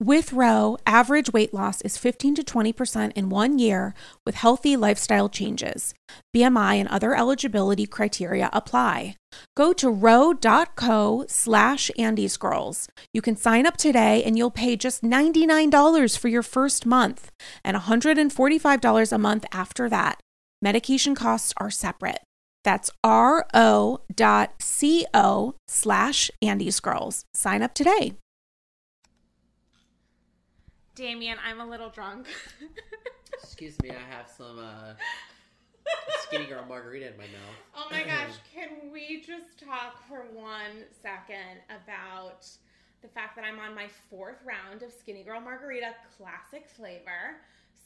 With Ro, average weight loss is 15 to 20% in one year with healthy lifestyle changes. BMI and other eligibility criteria apply. Go to ro.co slash andyscrolls. You can sign up today and you'll pay just $99 for your first month and $145 a month after that. Medication costs are separate. That's ro.co slash andyscrolls. Sign up today. Damien, I'm a little drunk. Excuse me, I have some uh, skinny girl margarita in my mouth. oh my gosh, can we just talk for one second about the fact that I'm on my fourth round of Skinny Girl Margarita classic flavor?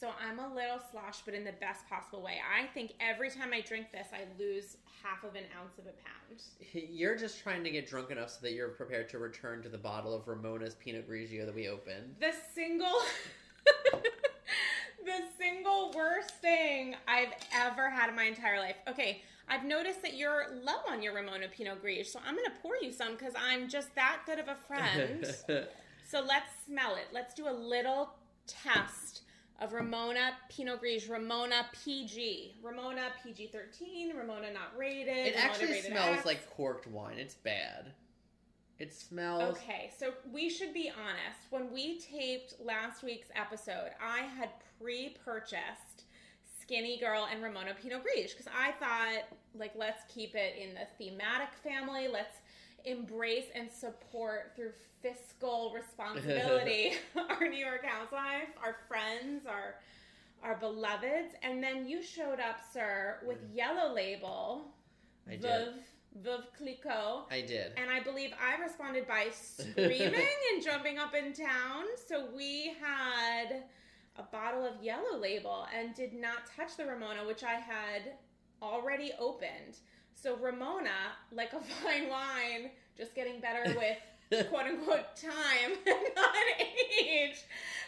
So I'm a little slosh, but in the best possible way. I think every time I drink this, I lose half of an ounce of a pound. You're just trying to get drunk enough so that you're prepared to return to the bottle of Ramona's Pinot Grigio that we opened. The single. the single worst thing I've ever had in my entire life. Okay, I've noticed that you're low on your Ramona Pinot Grigio, so I'm gonna pour you some because I'm just that good of a friend. so let's smell it. Let's do a little test of Ramona Pinot Grigio, Ramona PG, Ramona PG 13, Ramona not rated. it Ramona actually rated smells X. like corked wine. It's bad. It smells. Okay, so we should be honest. When we taped last week's episode, I had pre-purchased Skinny Girl and Ramona Pinot Grigio because I thought, like, let's keep it in the thematic family. Let's embrace and support through fiscal responsibility our New York housewife, our friends, our our beloveds. And then you showed up, sir, with mm. Yellow Label, I did. Veuve, Veuve Clicquot. I did. And I believe I responded by screaming and jumping up in town. So we had a bottle of yellow label and did not touch the Ramona, which I had already opened. So Ramona, like a fine wine, just getting better with quote unquote time and not age,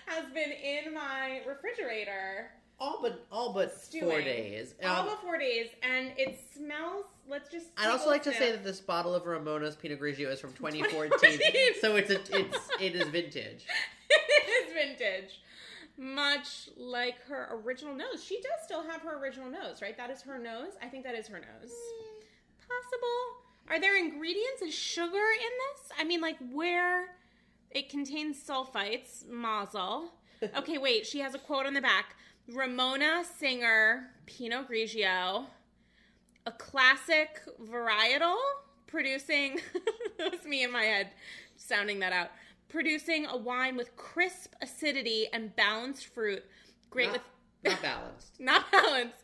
has been in my refrigerator all but all but four stewing days. all Um, but four days, and it smells. Let's just. I'd also like to say that this bottle of Ramona's Pinot Grigio is from 2014, 2014. so it's a, it's it is vintage. it is vintage. Much like her original nose. She does still have her original nose, right? That is her nose. I think that is her nose. Possible. Are there ingredients and sugar in this? I mean, like where it contains sulfites, mazel. Okay, wait. She has a quote on the back. Ramona Singer Pinot Grigio, a classic varietal, producing. that was me in my head sounding that out. Producing a wine with crisp acidity and balanced fruit. Great Not, with not balanced. not balanced.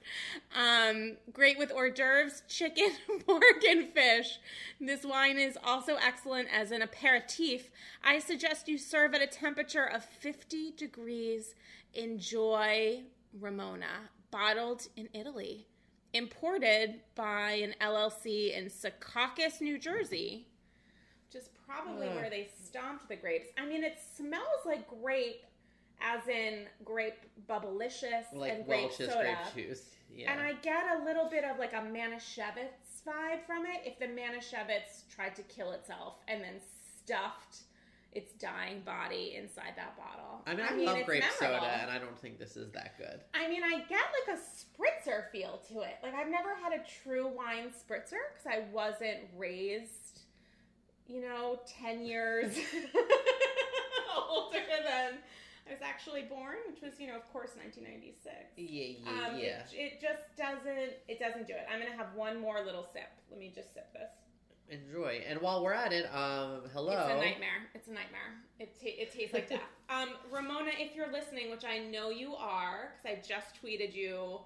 Um, great with hors d'oeuvres, chicken, pork, and fish. This wine is also excellent as an aperitif. I suggest you serve at a temperature of 50 degrees. Enjoy Ramona, bottled in Italy, imported by an LLC in Secaucus, New Jersey, is probably Ugh. where they stomped the grapes. I mean, it smells like grape, as in grape bubblicious Like and grape Welch's soda. grape juice. Yeah. And I get a little bit of like a Manischewitz vibe from it. If the Manischewitz tried to kill itself and then stuffed its dying body inside that bottle. I mean, I, love it's grape memorable. soda, and I don't think this is that good. I mean, I get like a spritzer feel to it. Like I've never had a true wine spritzer because I wasn't raised you know, 10 years older than I was actually born, which was, you know, of course, 1996. Yeah, yeah, Um, yeah. It, it just doesn't. It doesn't do it. I'm gonna have one more little sip. Let me just sip this. Enjoy. And while we're at it, um, hello. It's a nightmare. It's a nightmare. It ta- it tastes like death. Um, Ramona, if you're listening, which I know you are, because I just tweeted you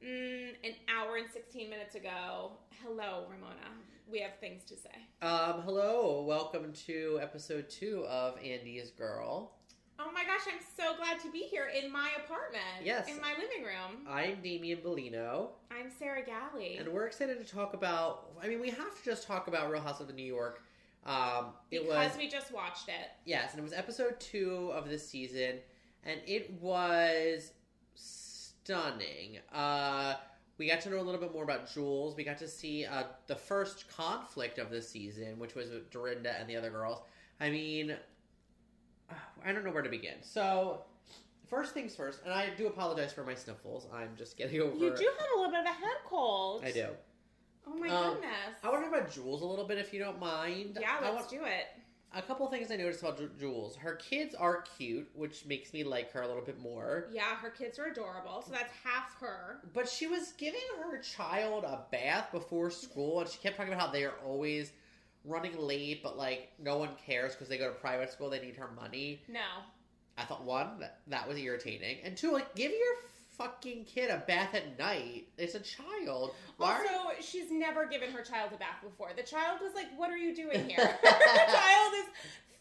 mm, an hour and 16 minutes ago. Hello, Ramona. We have things to say. Um, hello. Welcome to episode two of Andy's Girl. Oh my gosh, I'm so glad to be here in my apartment. Yes. In my living room. I'm Damian Bellino, I'm Sarah Galley. and we're excited to talk about. I mean, we have to just talk about Real House of New York. Um, it because was we just watched it. yes, and it was episode two of this season, and it was stunning. Uh, we got to know a little bit more about Jules. We got to see uh, the first conflict of the season, which was with Dorinda and the other girls. I mean, uh, I don't know where to begin. So, first things first, and I do apologize for my sniffles. I'm just getting over. You do have a little bit of a head cold. I do. Oh my Um, goodness. I want to talk about Jules a little bit, if you don't mind. yeah, let's want- do it. A couple things I noticed about Ju- Jules. Her kids are cute, which makes me like her a little bit more. Yeah, her kids are adorable, so that's half her. But she was giving her child a bath before school, and she kept talking about how they are always running late, but like no one cares because they go to private school. They need her money. No. I thought one that, that was irritating, and two, like give your fucking kid a bath at night. It's a child. Why are- Also, she's never given her child a bath before. The child was like, "What are you doing here?" the child is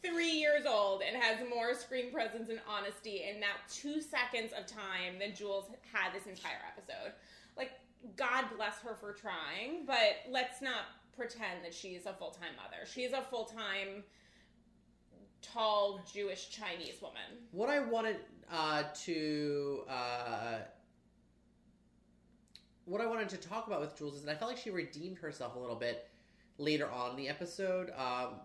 three years old and has more screen presence and honesty in that two seconds of time than Jules had this entire episode. Like, God bless her for trying, but let's not pretend that she's a full time mother. She's a full time, tall Jewish Chinese woman. What I wanted uh, to uh, what I wanted to talk about with Jules is that I felt like she redeemed herself a little bit later on in the episode. Um,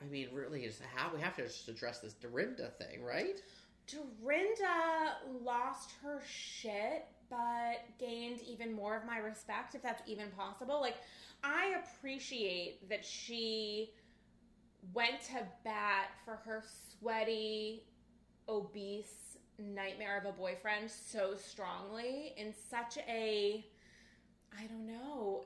I mean, really, how we have to just address this Dorinda thing, right? Dorinda lost her shit, but gained even more of my respect, if that's even possible. Like, I appreciate that she went to bat for her sweaty, obese nightmare of a boyfriend so strongly in such a, I don't know,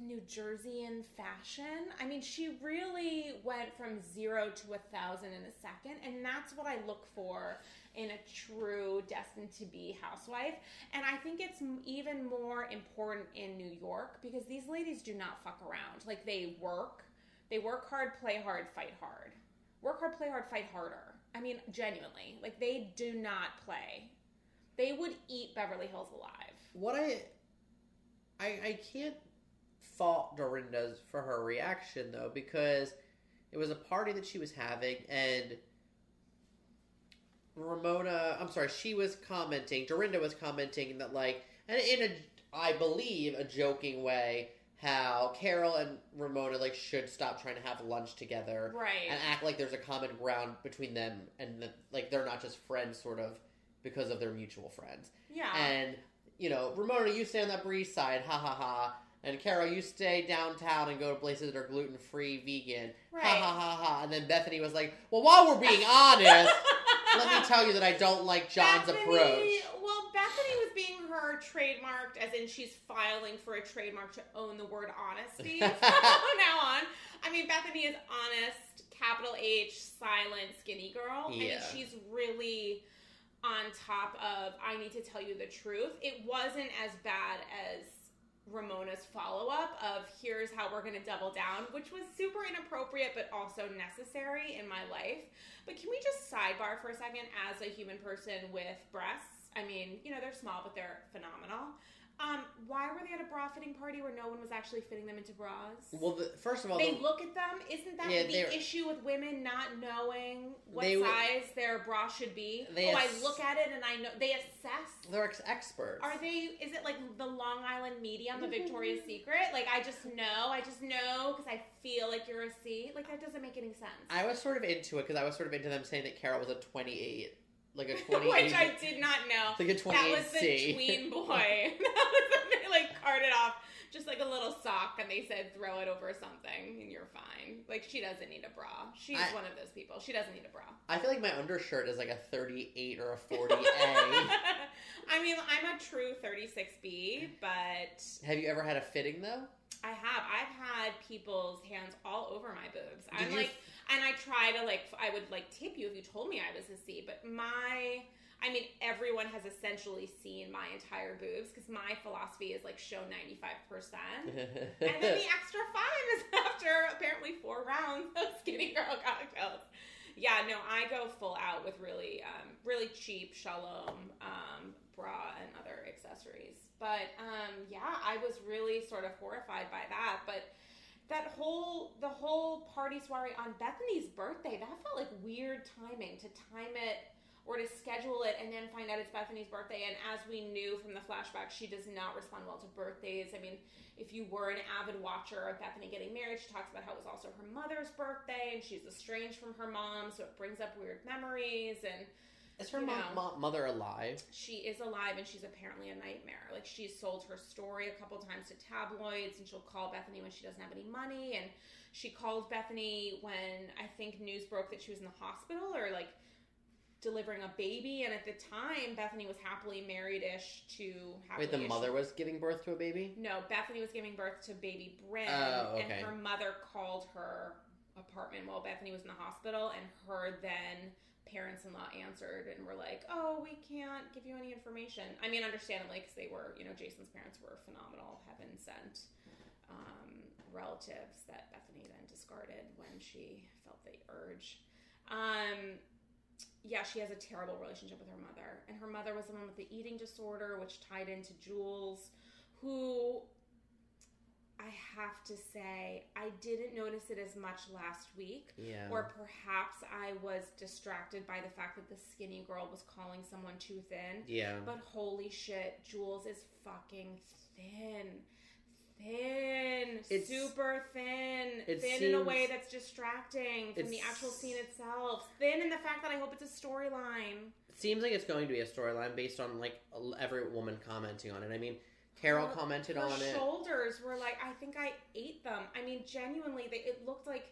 New Jerseyan fashion. I mean, she really went from zero to a thousand in a second, and that's what I look for in a true destined to be housewife. And I think it's even more important in New York because these ladies do not fuck around. Like they work, they work hard, play hard, fight hard. Work hard, play hard, fight harder. I mean, genuinely, like they do not play. They would eat Beverly Hills alive. What I I I can't fault Dorinda's for her reaction though because it was a party that she was having and Ramona, I'm sorry, she was commenting, Dorinda was commenting that like and in a I believe a joking way how Carol and Ramona like should stop trying to have lunch together Right. and act like there's a common ground between them and that, like they're not just friends sort of because of their mutual friends. yeah. And you know, Ramona, you stay on that East Side, ha ha ha. And Carol, you stay downtown and go to places that are gluten free, vegan, Right. ha ha ha ha. And then Bethany was like, "Well, while we're being honest, let me tell you that I don't like John's Bethany- approach." Well, Bethany was being her trademarked, as in she's filing for a trademark to own the word honesty. from now on, I mean, Bethany is honest, capital H, silent, skinny girl. I mean, she's really on top of. I need to tell you the truth. It wasn't as bad as. Ramona's follow up of here's how we're going to double down, which was super inappropriate but also necessary in my life. But can we just sidebar for a second as a human person with breasts? I mean, you know, they're small, but they're phenomenal. Um, why were they at a bra fitting party where no one was actually fitting them into bras? Well, the, first of all, they the, look at them. Isn't that Yeah, the issue with women not knowing what They size their bra should be? They oh, I look at it and I know they assess. they're ex- experts. Are they? Is it like the Long Island medium the Victoria's Secret? Like I just know, I just know because I feel like you're a C. Like that doesn't make any sense. I was sort of into it because I was sort of into them saying that Carol was a 28, like a 28. Which I did not know. like a 28 That was the tween boy. that was the, like started off just like a little sock, and they said throw it over something, and you're fine. Like she doesn't need a bra. She's I- one of those people. She doesn't need a bra. I feel like my undershirt is like a 38 or a 40A. I mean, I'm a true 36B, but Have you ever had a fitting though? I have. I've had people's hands all over my boobs. Did I'm you- like, and I try to like, I would like tip you if you told me I was a C, but my, I mean, everyone has essentially seen my entire boobs because my philosophy is like show 95%. and then the extra five is after apparently four rounds of skinny girl cocktails. Yeah, no, I go full out with really, um, really cheap shalom um, bra and other accessories. But um, yeah, I was really sort of horrified by that. But that whole, the whole party soiree on Bethany's birthday, that felt like weird timing to time it or to schedule it and then find out it's Bethany's birthday. And as we knew from the flashback, she does not respond well to birthdays. I mean, if you were an avid watcher of Bethany getting married, she talks about how it was also her mother's birthday and she's estranged from her mom, so it brings up weird memories. And Is her You mom, mother alive? she is alive and she's apparently a nightmare. Like she's sold her story a couple times to tabloids and she'll call Bethany when she doesn't have any money. And she called Bethany when I think news broke that she was in the hospital or like delivering a baby. And at the time, Bethany was happily married ish to Wait, the mother was giving birth to a baby? No, Bethany was giving birth to baby Bryn, Oh, okay. and her mother called her apartment while Bethany was in the hospital, and her then parents-in-law answered and were like, "Oh, we can't give you any information." I mean, understandably, because they were, you know, Jason's parents were phenomenal, heaven sent um, relatives that Bethany then discarded when she felt the urge. Um, yeah, she has a terrible relationship with her mother. And her mother was the one with the eating disorder, which tied into Jules, who I have to say, I didn't notice it as much last week. Yeah. Or perhaps I was distracted by the fact that the skinny girl was calling someone too thin. yeah. But holy shit, Jules is fucking thin. Thin. It's- super thin. it Thin in a way that's distracting from the actual scene itself. Thin in the fact that I hope it's a storyline. It seems like it's going to be a storyline based on like every woman commenting on it. I mean, Carol Her- commented Her on it. shoulders were like, I think I ate them. I mean, genuinely, they, it looked like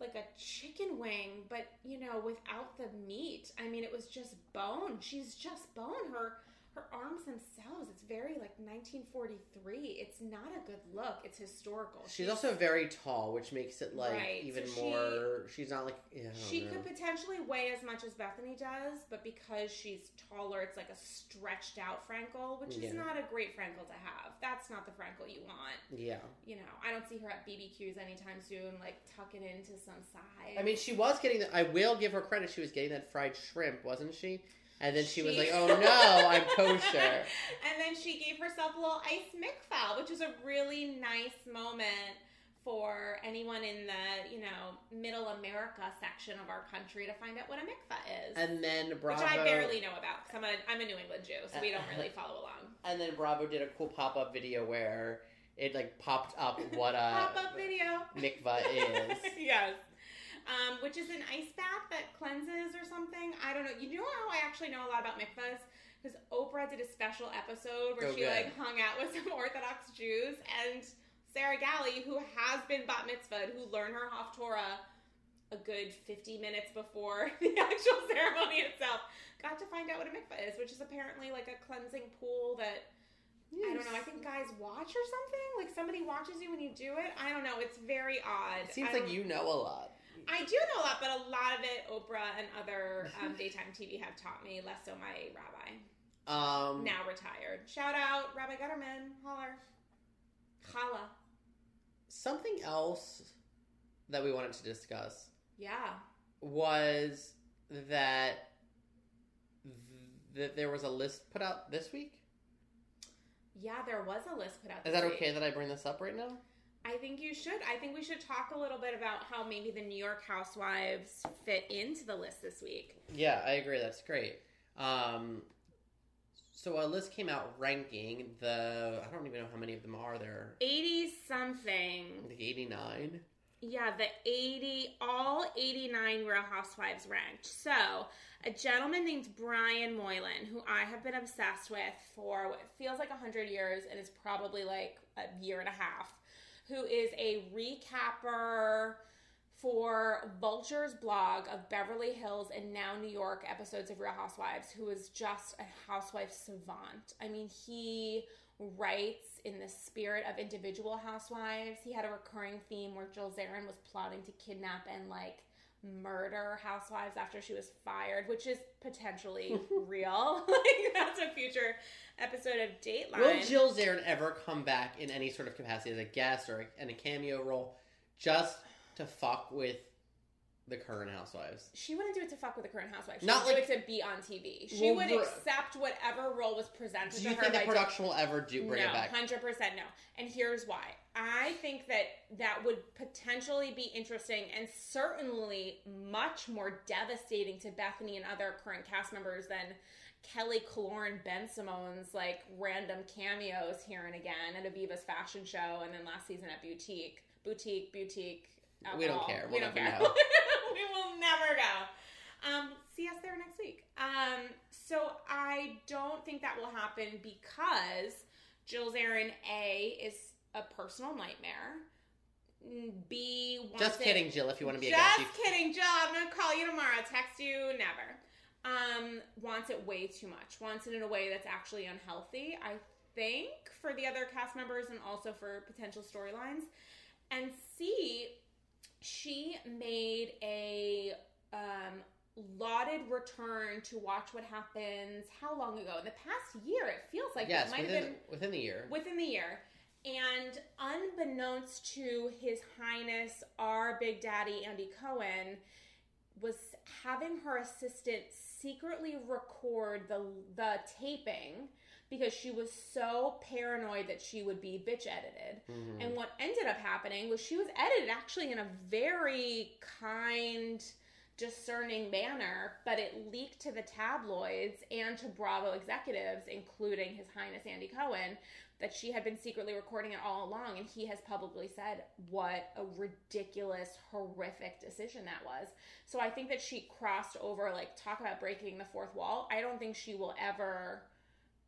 like a chicken wing, but you know, without the meat. I mean, it was just bone. She's just bone. Her her arms themselves. It's very like 1943. It's not a good look. It's historical. She's also very tall, which makes it like Right, even so she- more. She's not like yeah, She know. could potentially weigh as much as Bethany does, but because she's taller, it's like a stretched out Frankel, which Yeah. is not a great Frankel to have. That's not the Frankel you want. Yeah, You know, I don't see her at BBQs anytime soon, like tucking into some side. I mean, she was getting. The, I will give her credit. She was getting that fried shrimp, wasn't she? And then she, was like, "Oh no, I'm kosher." and then she gave herself a little ice mikvah, which is a really nice moment for anyone in the, you know, middle America section of our country to find out what a mikvah is. And then Bravo, which I barely know about because I'm a, I'm a New England Jew, so we don't really follow along. and then Bravo did a cool pop up video where it like popped up what a Pop up video. mikvah is. yes. Um, which is an ice bath that cleanses or something. I don't know. You know how I actually know a lot about mikvahs? Because Oprah did a special episode where Oh, she good. like hung out with some Orthodox Jews and Sarah Galley, who has been bat mitzvahed, who learned her Haftorah a good 50 minutes before the actual ceremony itself, got to find out what a mikvah is, which is apparently like a cleansing pool that I don't know. I think guys watch or something. Like somebody watches you when you do it. I don't know. It's very odd. It seems like you know a lot. I do know a lot, but a lot of it, Oprah and other um, daytime TV have taught me. Less so my rabbi, Um, now retired. Shout out Rabbi Gutterman. Holler. Chala. something else that we wanted to discuss Yeah. was that th- there was a list put out this week. Yeah, there was a list put out. Is that week. okay that I bring this up right now? I think you should. I think we should talk a little bit about how maybe the New York Housewives fit into the list this week. Yeah, I agree. That's great. Um, so a list came out ranking the. I don't even know how many of them are there. 80 something. Think eighty nine. Yeah, the 80, all 89 Real Housewives ranked. So, a gentleman named Brian Moylan, who I have been obsessed with for what feels like 100 years and is probably like a year and a half, who is a recapper for Vulture's blog of Beverly Hills and now New York episodes of Real Housewives, who is just a housewife savant. I mean, he writes in the spirit of individual housewives. He had a recurring theme where Jill Zarin was plotting to kidnap and like murder housewives after she was fired, which is potentially real. like that's a future episode of Dateline. Will Jill Zarin ever come back in any sort of capacity as a guest or in a cameo role just to fuck with the current housewives? she wouldn't do it to fuck with the current housewives. She Not would like- do it to be on TV. She Well, would accept whatever role was presented Do to you her think the production will ever do bring no, it back? hundred percent no. And here's why. I think that that would potentially be interesting and certainly much more devastating to Bethany and other current cast members than Kelly Killoren Bensimon's like random cameos here and again at Aviva's fashion show and then last season at Boutique, Boutique, Boutique. We don't care. We We'll don't care. we will never go. Um, see us there next week. Um, so I don't think that will happen because Jill Zarin A is a personal nightmare. B Just it- kidding, Jill. If you want to be a Just kidding, Jill. I'm gonna call you tomorrow. Text you never. Um, wants it way too much. Wants it in a way that's actually unhealthy. I think for the other cast members and also for potential storylines. And C, she made a um, lauded return to watch what happens. How long ago? In the past year, it feels like yes, it might within, have been within the year. within the year. And unbeknownst to His Highness, our Big Daddy Andy Cohen, was having her assistant secretly record the the taping because she was so paranoid that she would be bitch edited. Mhm. And what ended up happening was she was edited actually in a very kind, discerning manner, but it leaked to the tabloids and to Bravo executives, including His Highness Andy Cohen, that she had been secretly recording it all along. And he has publicly said what a ridiculous, horrific decision that was. So I think that she crossed over, like, talk about breaking the fourth wall. I don't think she will ever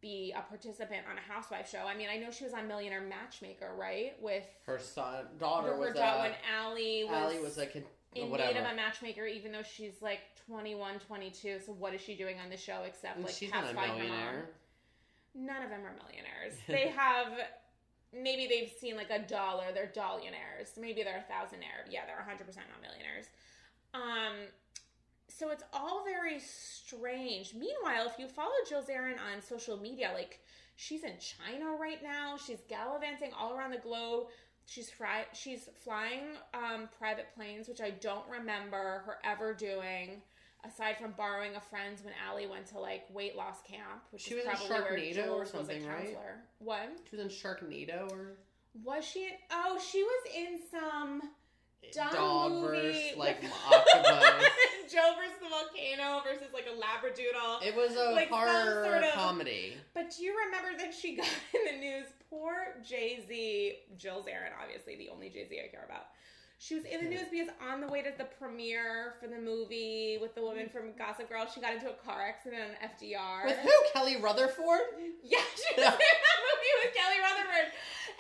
be a participant on a housewife show. I mean, I know she was on Millionaire Matchmaker, right? With Her son, daughter her was daughter a. when Allie was, Allie was a. Con- in whatever. need of a matchmaker, even though she's like 21, 22. So what is she doing on the show except like she's not a pacifying her mom? millionaire. None of them are millionaires. They have maybe they've seen like a dollar. They're dollionaires. Maybe they're a thousandaire. Yeah, they're 100% not millionaires. Um, so it's all very strange. Meanwhile, if you follow Jill Zarin on social media, like she's in China right now. She's gallivanting all around the globe. She's fry- she's flying um, private planes, which I don't remember her ever doing. Aside from borrowing a friend's when Allie went to like weight loss camp, which She is was in probably where Sharknado Jules or something, right? What She was in Sharknado or was she? In- oh, she was in some dumb dog movie verse like with- octopus. Joe versus the volcano versus like a labradoodle. It was a Like horror sort of- comedy. But do you remember that she got in the news? Poor Jay Z, Jill Zarin, obviously the only Jay Z I care about. She was in the news because on the way to the premiere for the movie with the woman mm. from Gossip Girl, she got into a car accident on FDR. With who? Kelly Rutherford? Yeah, she was in that movie with Kelly Rutherford.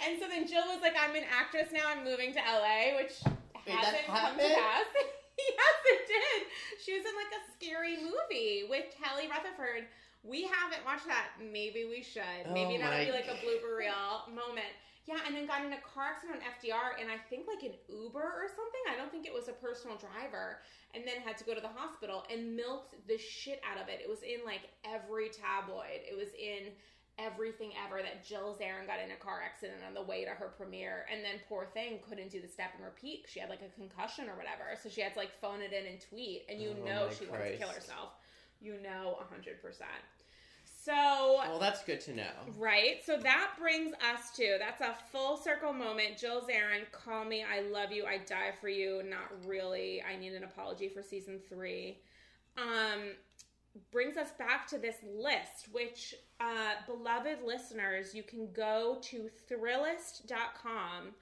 And so then Jill was like, I'm an actress now, I'm moving to LA, which Wait, hasn't come to pass. yes, it did. She was in like a scary movie with Kelly Rutherford. We haven't watched that. Maybe we should. Maybe Oh that'll my be like a blooper reel moment. Yeah, and then got in a car accident on FDR, and I think like an Uber or something. I don't think it was a personal driver, and then had to go to the hospital and milked the shit out of it. It was in like every tabloid. It was in everything ever that Jill Zarin got in a car accident on the way to her premiere, and then poor thing couldn't do the step and repeat. She had like a concussion or whatever, so she had to like phone it in and tweet. And you Oh know she wanted to kill herself. You know, hundred percent. So Well, that's good to know. Right. So that brings us to that's a full circle moment. Jill Zarin, call me. I love you. I die for you. Not really. I need an apology for season three. Um, brings us back to this list, which, uh, beloved listeners, you can go to thrillist.com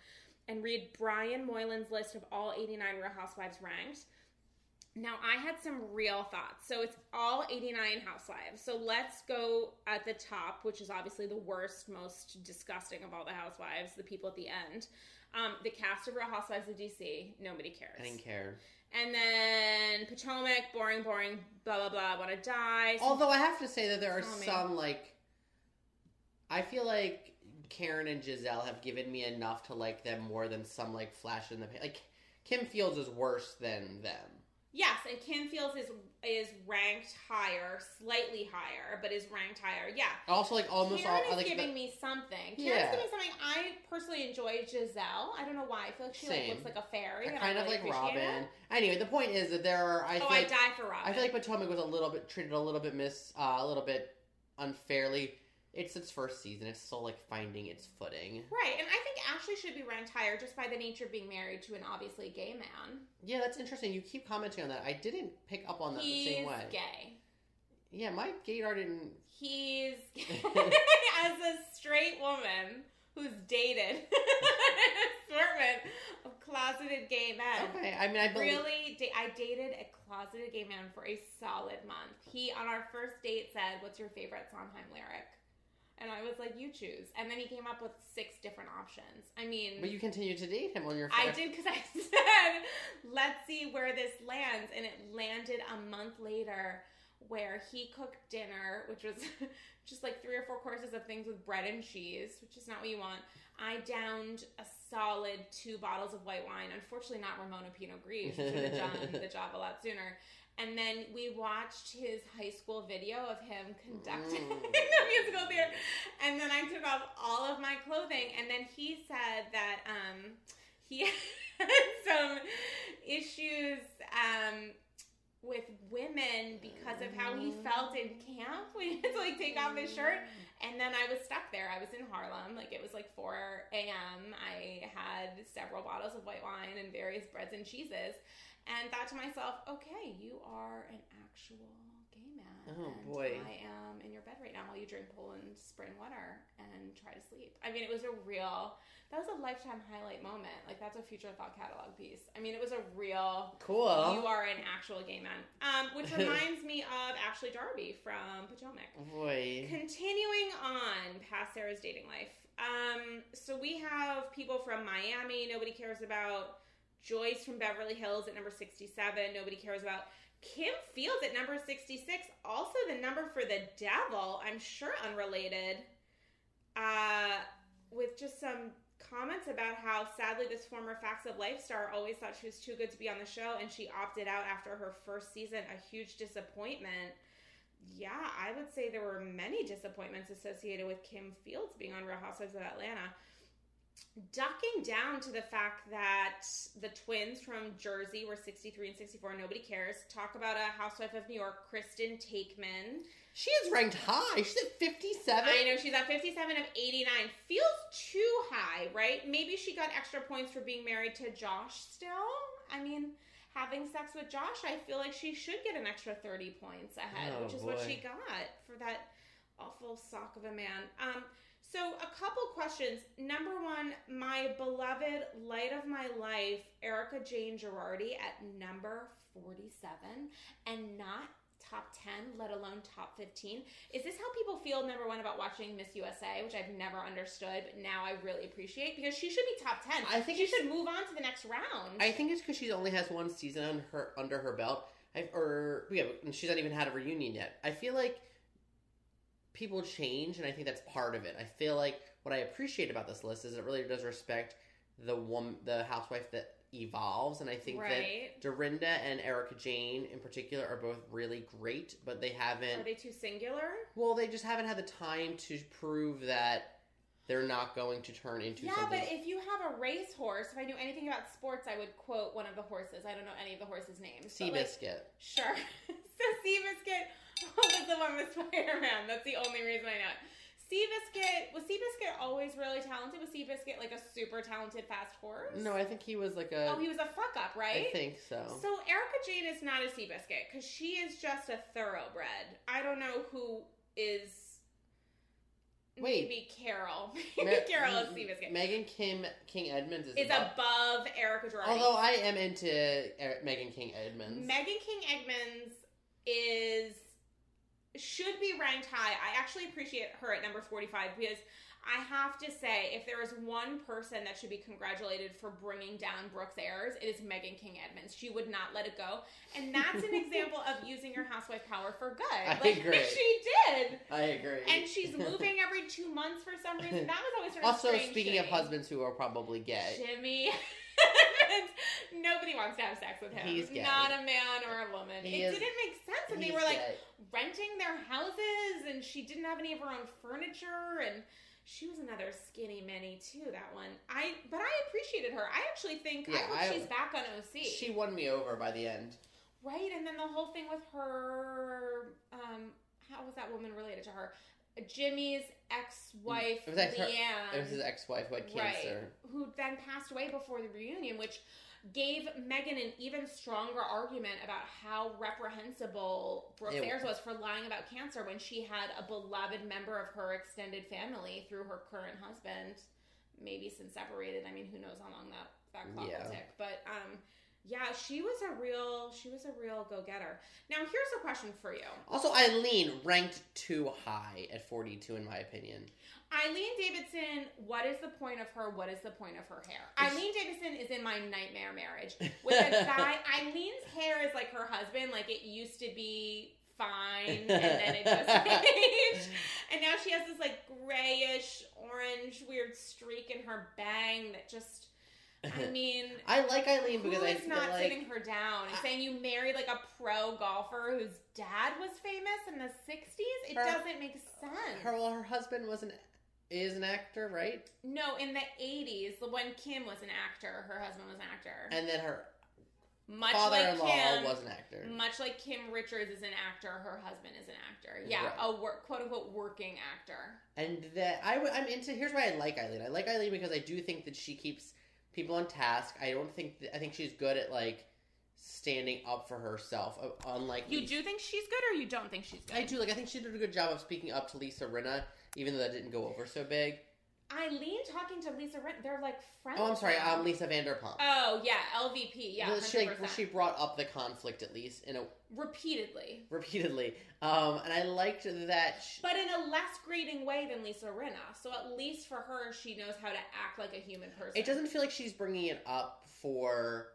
and read Brian Moylan's list of all 89 Real Housewives ranked. Now, I had some real thoughts. So it's all 89 housewives. So let's go at the top, which is obviously the worst, most disgusting of all the housewives, the people at the end. Um, the cast of Real Housewives of DC, nobody cares. I didn't care. And then Potomac, boring, boring, blah, blah, blah, I want to die. Some- Although I have to say that there are me. some like, I feel like Karen and Giselle have given me enough to like them more than some like flash in the pan. Like Kim Fields is worse than them. Yes, and Kim Fields is is ranked higher, slightly higher, but is ranked higher. Yeah. Also, like almost Karen all is like giving the, me something. Karen's Yeah. giving me something. I personally enjoy Giselle. I don't know why. I feel like she like looks like a fairy. I kind of really like Robin. it. Anyway, the point is that there are. I oh, feel I like, die for Robin. I feel like Potomac was a little bit treated a little bit miss, uh, a little bit unfairly. It's its first season. It's still like finding its footing. right, and I think Ashley should be ranked higher just by the nature of being married to an obviously gay man. Yeah, that's interesting. You keep commenting on that. I didn't pick up on that He's the same way. gay. Yeah, my gaydar didn't. He's as a straight woman who's dated an assortment of closeted gay men. Okay, I mean, I believe. Really, da- I dated a closeted gay man for a solid month. He, on our first date, said, "What's your favorite Sondheim lyric?" And I was like, "You choose." And then he came up with six different options. I mean, But you continued to date him on your. I did because I said, "Let's see where this lands," and it landed a month later, where he cooked dinner, which was just like three or four courses of things with bread and cheese, which is not what you want. I downed a solid two bottles of white wine. Unfortunately, not Ramona Pinot Gris. She should have done the job a lot sooner. And then we watched his high school video of him conducting Mm. the musical theater. And then I took off all of my clothing. And then he said that um, he had some issues um, with women because of how he felt in camp when he had to like take off his shirt. And then I was stuck there. I was in Harlem. Like it was like 4 a.m. I had several bottles of white wine and various breads and cheeses. And thought to myself, okay, you are an actual gay man. Oh, and boy. I am in your bed right now while you drink Poland spring water and try to sleep. I mean, it was a real, that was a lifetime highlight moment. Like, that's a future thought catalog piece. I mean, it was a real Cool. you are an actual gay man. Um, which reminds me of Ashley Darby from Potomac. Boy. Continuing on past Sarah's dating life. Um, so we have people from Miami, nobody cares about. Joyce from Beverly Hills at number 67, nobody cares about. Kim Fields at number 66, also the number for the devil, I'm sure unrelated. Uh, with just some comments about how sadly this former Facts of Life star always thought she was too good to be on the show and she opted out after her first season. A huge disappointment. Yeah, I would say there were many disappointments associated with Kim Fields being on Real Housewives of Atlanta. Ducking down to the fact that the twins from Jersey were 63 and 64, nobody cares. Talk about a housewife of New York, Kristen Taekman. She is ranked high. She's at 57. I know she's at 57 of 89. Feels too high, right? Maybe she got extra points for being married to Josh still. I mean, having sex with Josh, I feel like she should get an extra 30 points ahead, Oh, which is what she got for that awful sock of a man. Um, so a couple questions. Number one, my beloved light of my life, Erika Jayne Girardi at number 47 and not top 10, let alone top 15. Is this how people feel, number one, about watching Miss USA, which I've never understood, but now I really appreciate because she should be top 10. I think she should move on to the next round. I think it's because she only has one season on her under her belt. I, or yeah, and she's not even had a reunion yet. I feel like people change, and I think that's part of it. I feel like what I appreciate about this list is it really does respect the woman, the housewife that evolves, and I think right. that Dorinda and Erika Jayne in particular are both really great, but they haven't. Are they too singular? well, they just haven't had the time to prove that they're not going to turn into Yeah, something. but if you have a racehorse, if I knew anything about sports, I would quote one of the horses. I don't know any of the horses' names. but, like, Seabiscuit. Sure. so Seabiscuit was the one with Spider-Man. That's the only reason I know it. Seabiscuit was Seabiscuit always really talented? Was Seabiscuit like a super talented fast horse? No, I think he was like a. Oh, he was a fuck up, right? I think so. So Erika Jayne is not a Seabiscuit because she is just a thoroughbred. I don't know who is Wait. maybe Carol. Maybe Carol is Seabiscuit. Meghan Kim King Edmonds is is above- above Erika Girardi. Although I am into Er- Meghan King Edmonds. Meghan King Edmonds is should be ranked high. I actually appreciate her at number 45 because I have to say if there is one person that should be congratulated for bringing down Brooks Ayers, it is Meghan King Edmonds. She would not let it go. And that's an example of using your housewife power for good. I like agree. she did. I agree. And she's moving every 2 months for some reason. That was always of also, speaking of husbands who are probably gay, Jimmy. Nobody wants to have sex with him. He's gay. Not a man or a woman. He it is- didn't make sense. And they were like gay. renting their houses, and she didn't have any of her own furniture, and she was another skinny mini too. That one, I but I appreciated her. I actually think Yeah, I hope I- she's back on OC. she won me over by the end. right, and then the whole thing with her. Um, how was that woman related to her? Jimmy's ex-wife, It was ex- her- It was his ex-wife who had cancer. Right. Who then passed away before the reunion, which gave Meghan an even stronger argument about how reprehensible Brooke It- Ayers was for lying about cancer when she had a beloved member of her extended family through her current husband, maybe since separated. I mean, who knows how long that that clock Yeah. will tick. But um, yeah, she was a real she was a real go getter. Now here's a question for you. Also, Eileen ranked too high at 42, in my opinion. Eileen Davidson, what is the point of her? What is the point of her hair? Eileen Davidson is in my nightmare marriage with a guy. Eileen's hair is like her husband. Like it used to be fine, and then it just changed. And now she has this like grayish, orange, weird streak in her bang that just. I mean, I like Eileen because who I feel not like sitting her down and saying you married like a pro golfer whose dad was famous in the '60s? It Her- doesn't make sense. her well, her husband was an is an actor, right? No, in the 80s, when Kim was an actor, her husband was an actor. And then her much father-in-law Kim, was an actor. much like Kim Richards is an actor, her husband is an actor. Yeah, Right. a work, quote unquote working actor. And that I w- I'm into. Here's why I like Eileen. I like Eileen because I do think that she keeps people on task. I don't think that, I think she's good at like standing up for herself. uh, Unlike You Lisa- do think she's good, or you don't think she's good? I do like. I think she did a good job of speaking up to Lisa Rinna, even though that didn't go over so big. Eileen talking to Lisa Rent, they're like friends. Oh, I'm sorry. now. Um, Lisa Vanderpump. Oh yeah, LVP. Yeah, Well, she, like, 100%. she brought up the conflict at least in a repeatedly, repeatedly. Um, and I liked that. She, but in a less grating way than Lisa Rinna. So at least for her, she knows how to act like a human person. it doesn't feel like she's bringing it up for.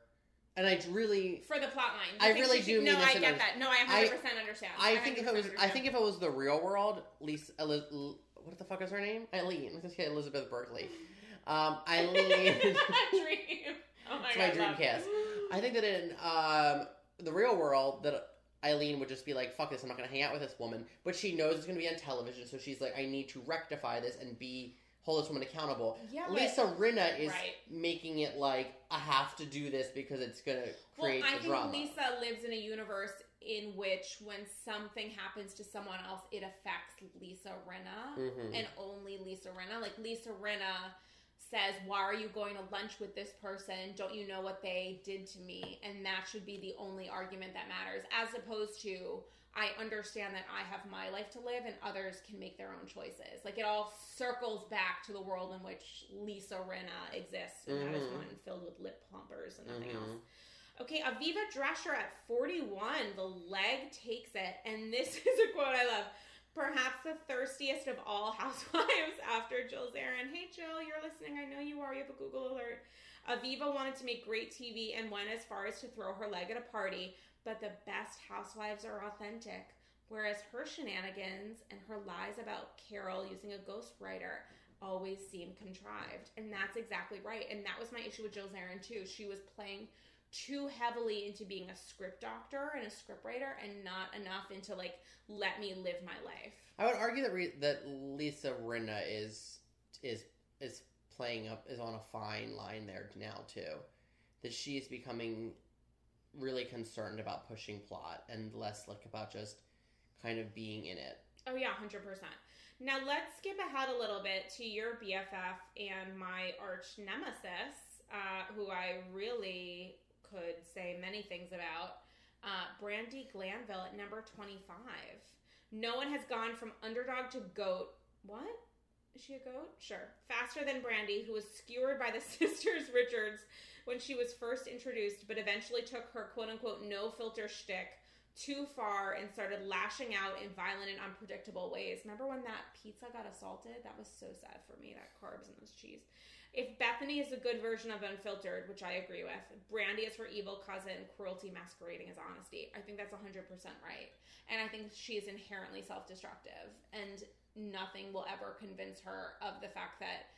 And I really, for the plot line. I You think really she do should- mean No, this I get a- that. No, I 100 percent understand. I think if it 100% was, I think if it was the real world, Lisa, Eliz, L- what the fuck is her name? Eileen. Let's say Elizabeth Berkley. Um, Eileen. dream. Oh my It's god, my dream cast. I think that in um, the real world, that Eileen would just be like, "Fuck this! I'm not going to hang out with this woman." But she knows it's going to be on television, so she's like, "I need to rectify this and be hold this woman accountable." Yeah, Lisa Rinna is Right. making it like I have to do this because it's going to Well, create I think drama. Lisa lives in a universe in which when something happens to someone else, it affects Lisa Rinna Mhm. and only Lisa Rinna. Like Lisa Rinna says, "Why are you going to lunch with this person? Don't you know what they did to me?" And that should be the only argument that matters, as opposed to. I understand that I have my life to live and others can make their own choices. Like it all circles back to the world in which Lisa Rinna exists, and that is Mhm. one filled with lip plumpers and nothing Mhm. else. Okay, Aviva Drescher at 41, the leg takes it. And this is a quote I love. Perhaps the thirstiest of all housewives after Jill Zarin. Hey, Jill, you're listening. I know you are. You have a Google alert. Aviva wanted to make great TV and went as far as to throw her leg at a party, but the best housewives are authentic. Whereas her shenanigans and her lies about Carol using a ghostwriter always seem contrived. And that's exactly right. And that was my issue with Jill Zarin, too. She was playing too heavily into being a script doctor and a script writer and not enough into like let me live my life. I would argue that re- that Lisa Rinna is is is playing up is on a fine line there now too. That she is becoming really concerned about pushing plot and less like about just kind of being in it. Oh yeah, hundred percent. Now let's skip ahead a little bit to your BFF and my arch nemesis, uh, who I really could say many things about. Uh, Brandi Glanville at number twenty-five. No one has gone from underdog to goat. What? Is she a goat? Sure. Faster than Brandi, who was skewered by the sisters Richards when she was first introduced, but eventually took her quote unquote no filter shtick too far and started lashing out in violent and unpredictable ways. Remember when that pizza got assaulted? That was so sad for me, that carbs and those cheese. If Bethany is a good version of unfiltered, which I agree with, Brandi is her evil cousin, cruelty masquerading as honesty. I think that's 100% right. And I think she is inherently self destructive. And nothing will ever convince her of the fact that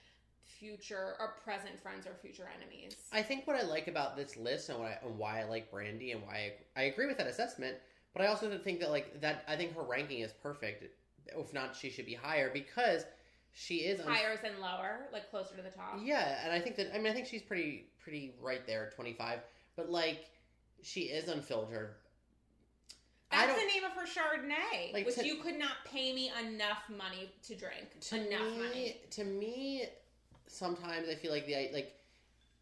future or present friends are future enemies. I think what I like about this list and, I, and why I like Brandi and why I, I agree with that assessment, but I also think that like that I think her ranking is perfect. If not, she should be higher because she is Higher than lower, like closer to the top. Yeah, and I think that I mean I think she's pretty pretty right there, twenty five. But like she is unfiltered. That's the name of her Chardonnay, Like, which to- you could not pay me enough money to drink. to enough me, money. To me, sometimes I feel like the like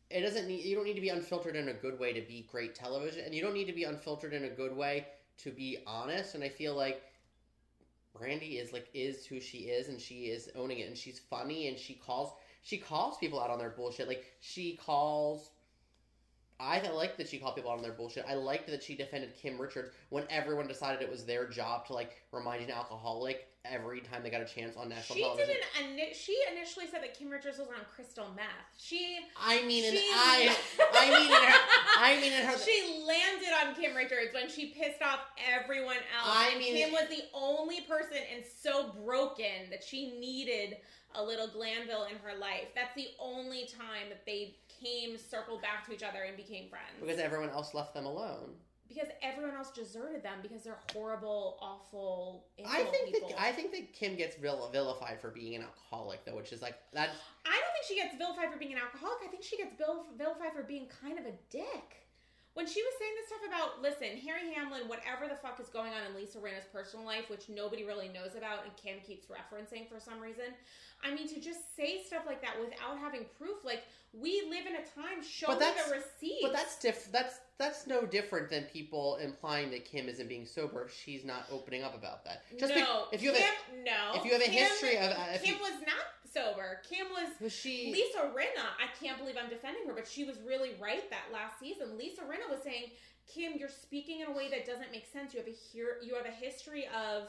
it doesn't need you don't need to be unfiltered in a good way to be great television, and you don't need to be unfiltered in a good way to be honest. And I feel like Brandi is like is who she is, and she is owning it, and she's funny, and she calls she calls people out on their bullshit. Like she calls. I liked that she called people out on their bullshit. I liked that she defended Kim Richards when everyone decided it was their job to like remind an alcoholic every time they got a chance on national She television. didn't. Ini- she initially said that Kim Richards was on crystal meth. She. I mean, she I, I mean, in her, I mean, in her, she landed on Kim Richards when she pissed off everyone else. I mean- Kim was the only person and so broken that she needed a little Glanville in her life. That's the only time that they came, circled back to each other, and became friends. because everyone else left them alone. because everyone else deserted them because they're horrible, awful. I think people. that I think that Kim gets vil- vilified for being an alcoholic, though, which is like that. I don't think she gets vilified for being an alcoholic. I think she gets vil- vilified for being kind of a dick. When she was saying this stuff about, listen, Harry Hamlin, whatever the fuck is going on in Lisa Rinna's personal life, which nobody really knows about and Kim keeps referencing for some reason. I mean, to just say stuff like that without having proof, like, we live in a time, show But me the receipts. But that's diff- That's that's no different than people implying that Kim isn't being sober she's not opening up about that. Just be- no, if you have Kim, no. if you have a Kim- history of- uh, if Kim you- was not sober. Kim was was she? Lisa Rinna, I can't believe I'm defending her, but she was really right that last season. Lisa Rinna was saying, "Kim, you're speaking in a way that doesn't make sense. You have a here, you have a history of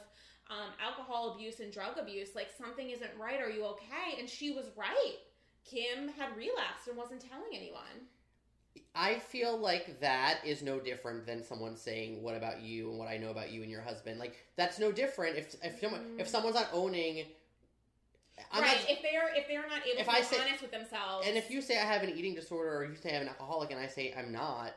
um, alcohol abuse and drug abuse. Like something isn't right. Are you okay?" And she was right. Kim had relapsed and wasn't telling anyone. I feel like that is no different than someone saying, "What about you?" and what I know about you and your husband. Like that's no different if if someone if someone's not owning. I'm right? not- if they're if they're not able If to I be say- honest with themselves, and if you say I have an eating disorder, or you say I'm an alcoholic, and I say I'm not,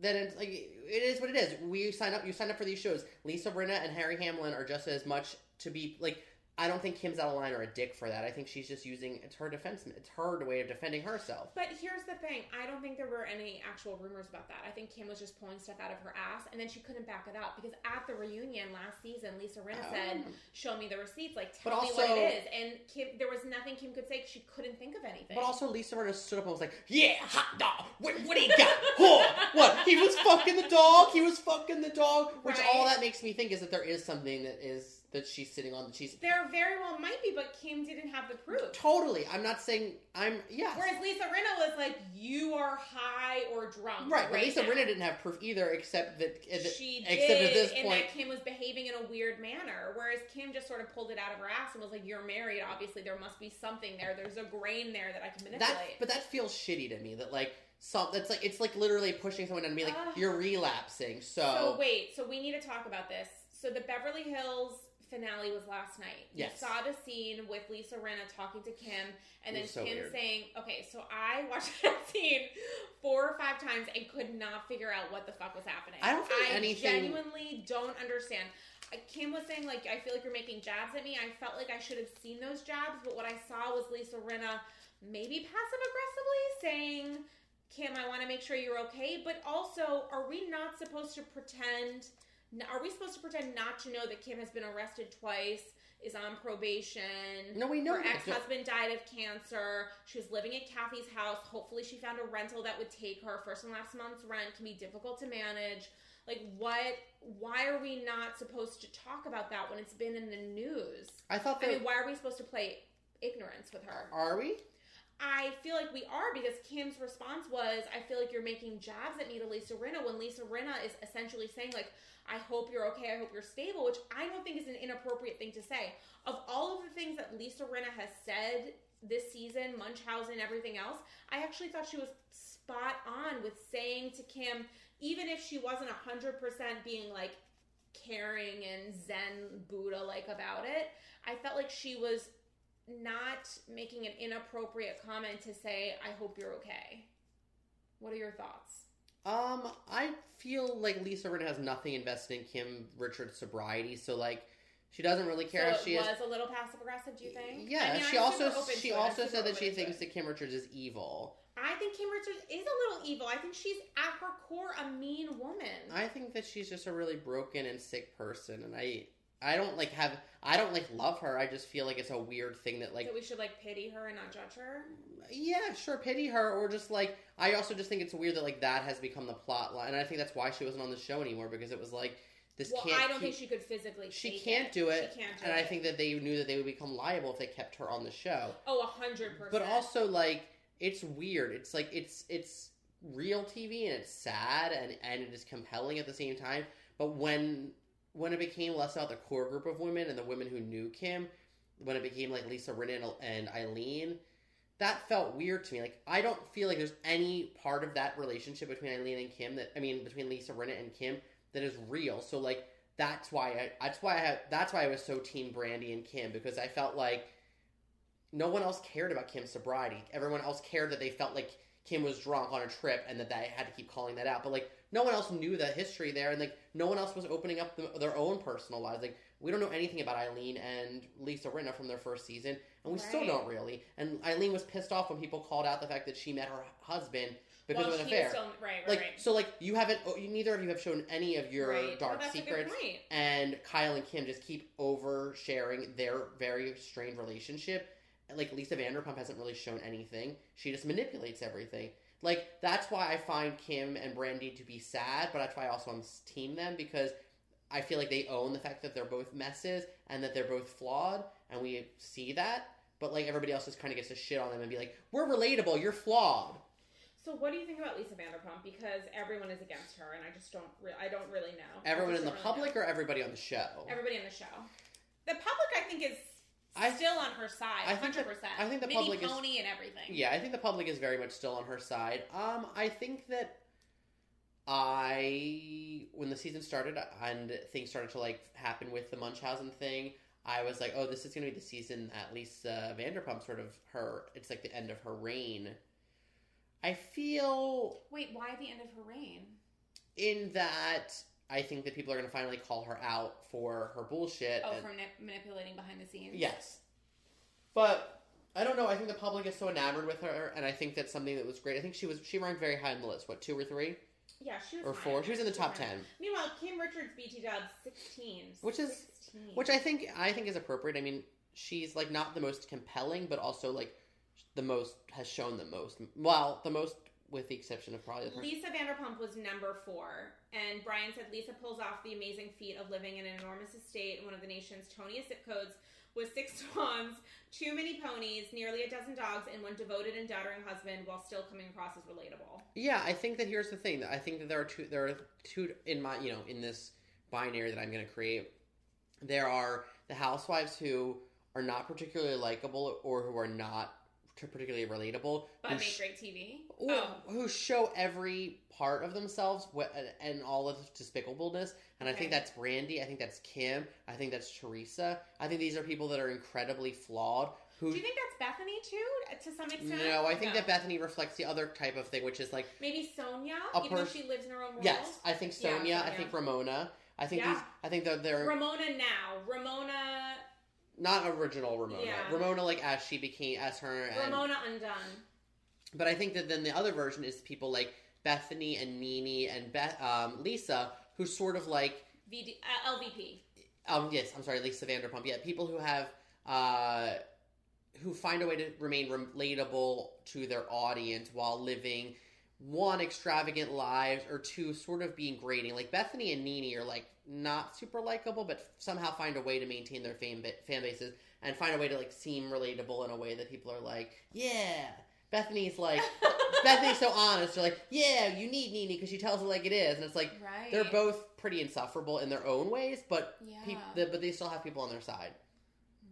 then it's like it is what it is. We sign up. You sign up for these shows. Lisa Rinna and Harry Hamlin are just as much to be like. I don't think Kim's out of line or a dick for that. I think she's just using it's her defense. It's her way of defending herself. But here's the thing: I don't think there were any actual rumors about that. I think Kim was just pulling stuff out of her ass, and then she couldn't back it up because at the reunion last season, Lisa Rinna oh. said, Oh. "Show me the receipts. Like, But tell me also- what it is." And Kim, there was nothing Kim could say. She couldn't think of anything. But also, Lisa Rinna stood up and was like, "Yeah, hot dog. What, what do you got? Oh, what? He was fucking the dog. He was fucking the dog." Which all that makes me think is that there is something that is that she's sitting on. That she's there very well might be, but Kim didn't have the proof. totally. I'm not saying I'm. Yes. Whereas Lisa Rinna was like, "You are high or drunk." Right, but Lisa now." Rinna didn't have proof either, except that, uh, She except did, at this and point, that Kim was behaving in a weird manner. Whereas Kim just sort of pulled it out of her ass and was like, "You're married. Obviously, there must be something there. There's a grain there that I can manipulate." that but that feels shitty to me. That like some that's like it's like literally pushing someone and be like Ugh. you're relapsing. So, So wait, so we need to talk about this. So the Beverly Hills finale was last night. Yes. You saw the scene with Lisa Rinna talking to Kim, and then so Kim weird. saying, "Okay, so I watched that scene four or five times and could not figure out what the fuck was happening. I don't think anything- genuinely don't understand." Kim was saying like, "I feel like you're making jabs at me." I felt like I should have seen those jabs, but what I saw was Lisa Rinna maybe passive aggressively saying. Kim, I want to make sure you're okay, but also, are we not supposed to pretend? Are we supposed to pretend not to know that Kim has been arrested twice, is on probation? no, we know Her ex husband died of cancer. She was living at Kathy's house. Hopefully, she found a rental that would take her. First and last month's rent can be difficult to manage. Like, what? Why are we not supposed to talk about that when it's been in the news? I thought I that mean, why are we supposed to play ignorance with her. Are we? I feel like we are because Kim's response was, I feel like you're making jabs at me to Lisa Rinna when Lisa Rinna is essentially saying, like, I hope you're okay, I hope you're stable, which I don't think is an inappropriate thing to say. Of all of the things that Lisa Rinna has said this season, Munchausen, everything else, I actually thought she was spot on with saying to Kim, even if she wasn't 100% being like caring and Zen Buddha like about it, I felt like she was not making an inappropriate comment to say, I hope you're okay. What are your thoughts? Um, I feel like Lisa Rinna has nothing invested in Kim Richards' sobriety, so like she doesn't really care. so she was has. a little passive aggressive, do you think? Yeah, I mean, she I'm also she to it. I'm also said that she thinks that Kim Richards is evil. I think Kim Richards is a little evil. I think she's at her core a mean woman. I think that she's just a really broken and sick person, and I I don't like have I don't like love her. I just feel like it's a weird thing that like that we should like pity her and not judge her. yeah, sure, pity her, or just like I also just think it's weird that like that has become the plot line, and I think that's why she wasn't on the show anymore because it was like this Well, can't. I don't keep- think she could physically. she can't it. do it, She can't do and it. I think that they knew that they would become liable if they kept her on the show. Oh, a hundred percent. But also like it's weird. It's like it's it's real TV and it's sad and and it is compelling at the same time. But when when it became less about the core group of women and the women who knew Kim, when it became like Lisa Rinna and- Eileen, that felt weird to me. Like I don't feel like there's any part of that relationship between Eileen and Kim that I mean between Lisa Rinna and Kim that is real. So like that's why I that's why I that's why I was so team Brandi and Kim because I felt like no one else cared about Kim's sobriety. Everyone else cared that they felt like Kim was drunk on a trip and that they had to keep calling that out. But like no one else knew the history there, and like no one else was opening up the, their own personal lives. Like we don't know anything about Eileen and Lisa Rinna from their first season, and we still don't really. And Eileen was pissed off when people called out the fact that she met her husband because well, of an affair. still right, right, like right. so, like you haven't. oh, you- Neither of you have shown any of your right. dark well, secrets A good point. and Kyle and Kim just keep oversharing their very strained relationship. Like Lisa Vanderpump hasn't really shown anything. She just manipulates everything. Like that's why I find Kim and Brandi to be sad, but that's why I also am team them because I feel like they own the fact that they're both messes and that they're both flawed, and we see that. But like everybody else just kind of gets to shit on them and be like, "We're relatable. You're flawed." So, what do you think about Lisa Vanderpump? Because everyone is against her, and I just don't. Re- I don't really know. Everyone in the really public know. or everybody on the show? everybody in the show. The public, I think, is I- still on her side. I think Hundred the- percent. I think the Mini public is- pony and everything. Yeah, I think the public is very much still on her side. Um, I think that I, when the season started and things started to like happen with the Munchausen thing, I was like, oh, this is going to be the season at least uh, Vanderpump sort of her. It's like the end of her reign. I feel Wait, why the end of her reign? in that I think that people are going to finally call her out for her bullshit. Oh, and- from nip- manipulating behind the scenes. Yes. But I don't know. I think the public is so enamored with her, and I think that's something that was great. I think she was she ranked very high on the list. What two or three Yeah, she was. or four? on She was in the top She was high. ten, Meanwhile, Kim Richards BT Dub sixteen. Which is- 16. which I think I think is appropriate. I mean, she's like not the most compelling, but also like the most has shown the most. Well, the most with the exception of probably the person. Lisa Vanderpump was number four, and Brian said Lisa pulls off the amazing feat of living in an enormous estate in one of the nation's toniest zip codes with six swans, too many ponies, nearly a dozen dogs, and one devoted and doddering husband while still coming across as relatable. Yeah, I think that here's the thing. I think that there are two. There are two in my you know in this binary that I'm going to create. There are the housewives who are not particularly likable or who are not particularly relatable, But make sh- great TV. Or Oh, who show every part of themselves and all of despicableness. And I think that's Brandi. I think that's Kim. I think that's Teresa. I think these are people that are incredibly flawed. Who do you think that's Bethenny too, to some extent? no, I think No. that Bethenny reflects the other type of thing, which is like maybe Sonja, even though she lives in her own world. yes, I think Yeah, Sonja. I think Ramona. I think Yeah. these. I think that they're Ramona now. Ramona. not original Ramona. Yeah. Ramona, like as she became as her and Ramona undone. But I think that then the other version is people like Bethenny and Nene and Beth, um, Lisa, who sort of like, VD, uh, LVP. um, yes, I'm sorry, Lisa Vanderpump. Yeah, people who have, uh, who find a way to remain relatable to their audience while living one extravagant lives or two sort of being grating. Like Bethenny and Nene are like not super likable, but somehow find a way to maintain their fan ba- fan bases. and find a way to like seem relatable in a way that people are like, yeah. Bethenny's like, Bethenny's so honest. They're like, yeah, you need Nene because she tells it like it is, and it's like right. they're both pretty insufferable in their own ways, but Yeah. peop the, but they still have people on their side.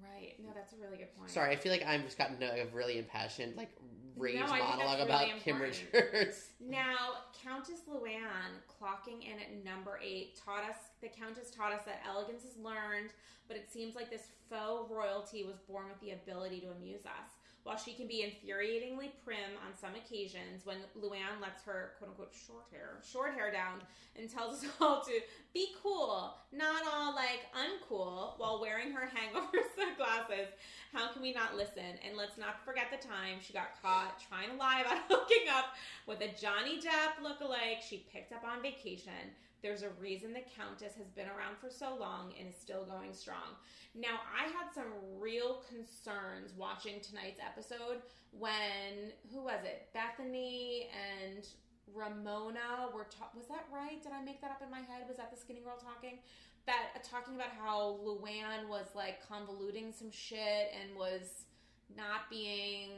right. No, that's a really good point. Sorry, I feel like I'm just gotten a really impassioned like rage No, monologue about really Kim. Richards. Now, Countess Luann clocking in at number eight taught us the Countess taught us that elegance is learned, but it seems like this faux royalty was born with the ability to amuse us. While she can be infuriatingly prim on some occasions, when Luann lets her quote unquote short hair short hair down and tells us all to be cool, not all like uncool, while wearing her hangover sunglasses, how can we not listen? And let's not forget the time she got caught trying to lie about hooking up with a Johnny Depp lookalike she picked up on vacation. There's a reason the Countess has been around for so long and is still going strong. Now, I had some real concerns watching tonight's episode when, who was it? Bethenny and Ramona were ta- was that right? Did I make that up in my head? Was that the skinny girl talking? That uh, talking about how Luann was like convoluting some shit and was not being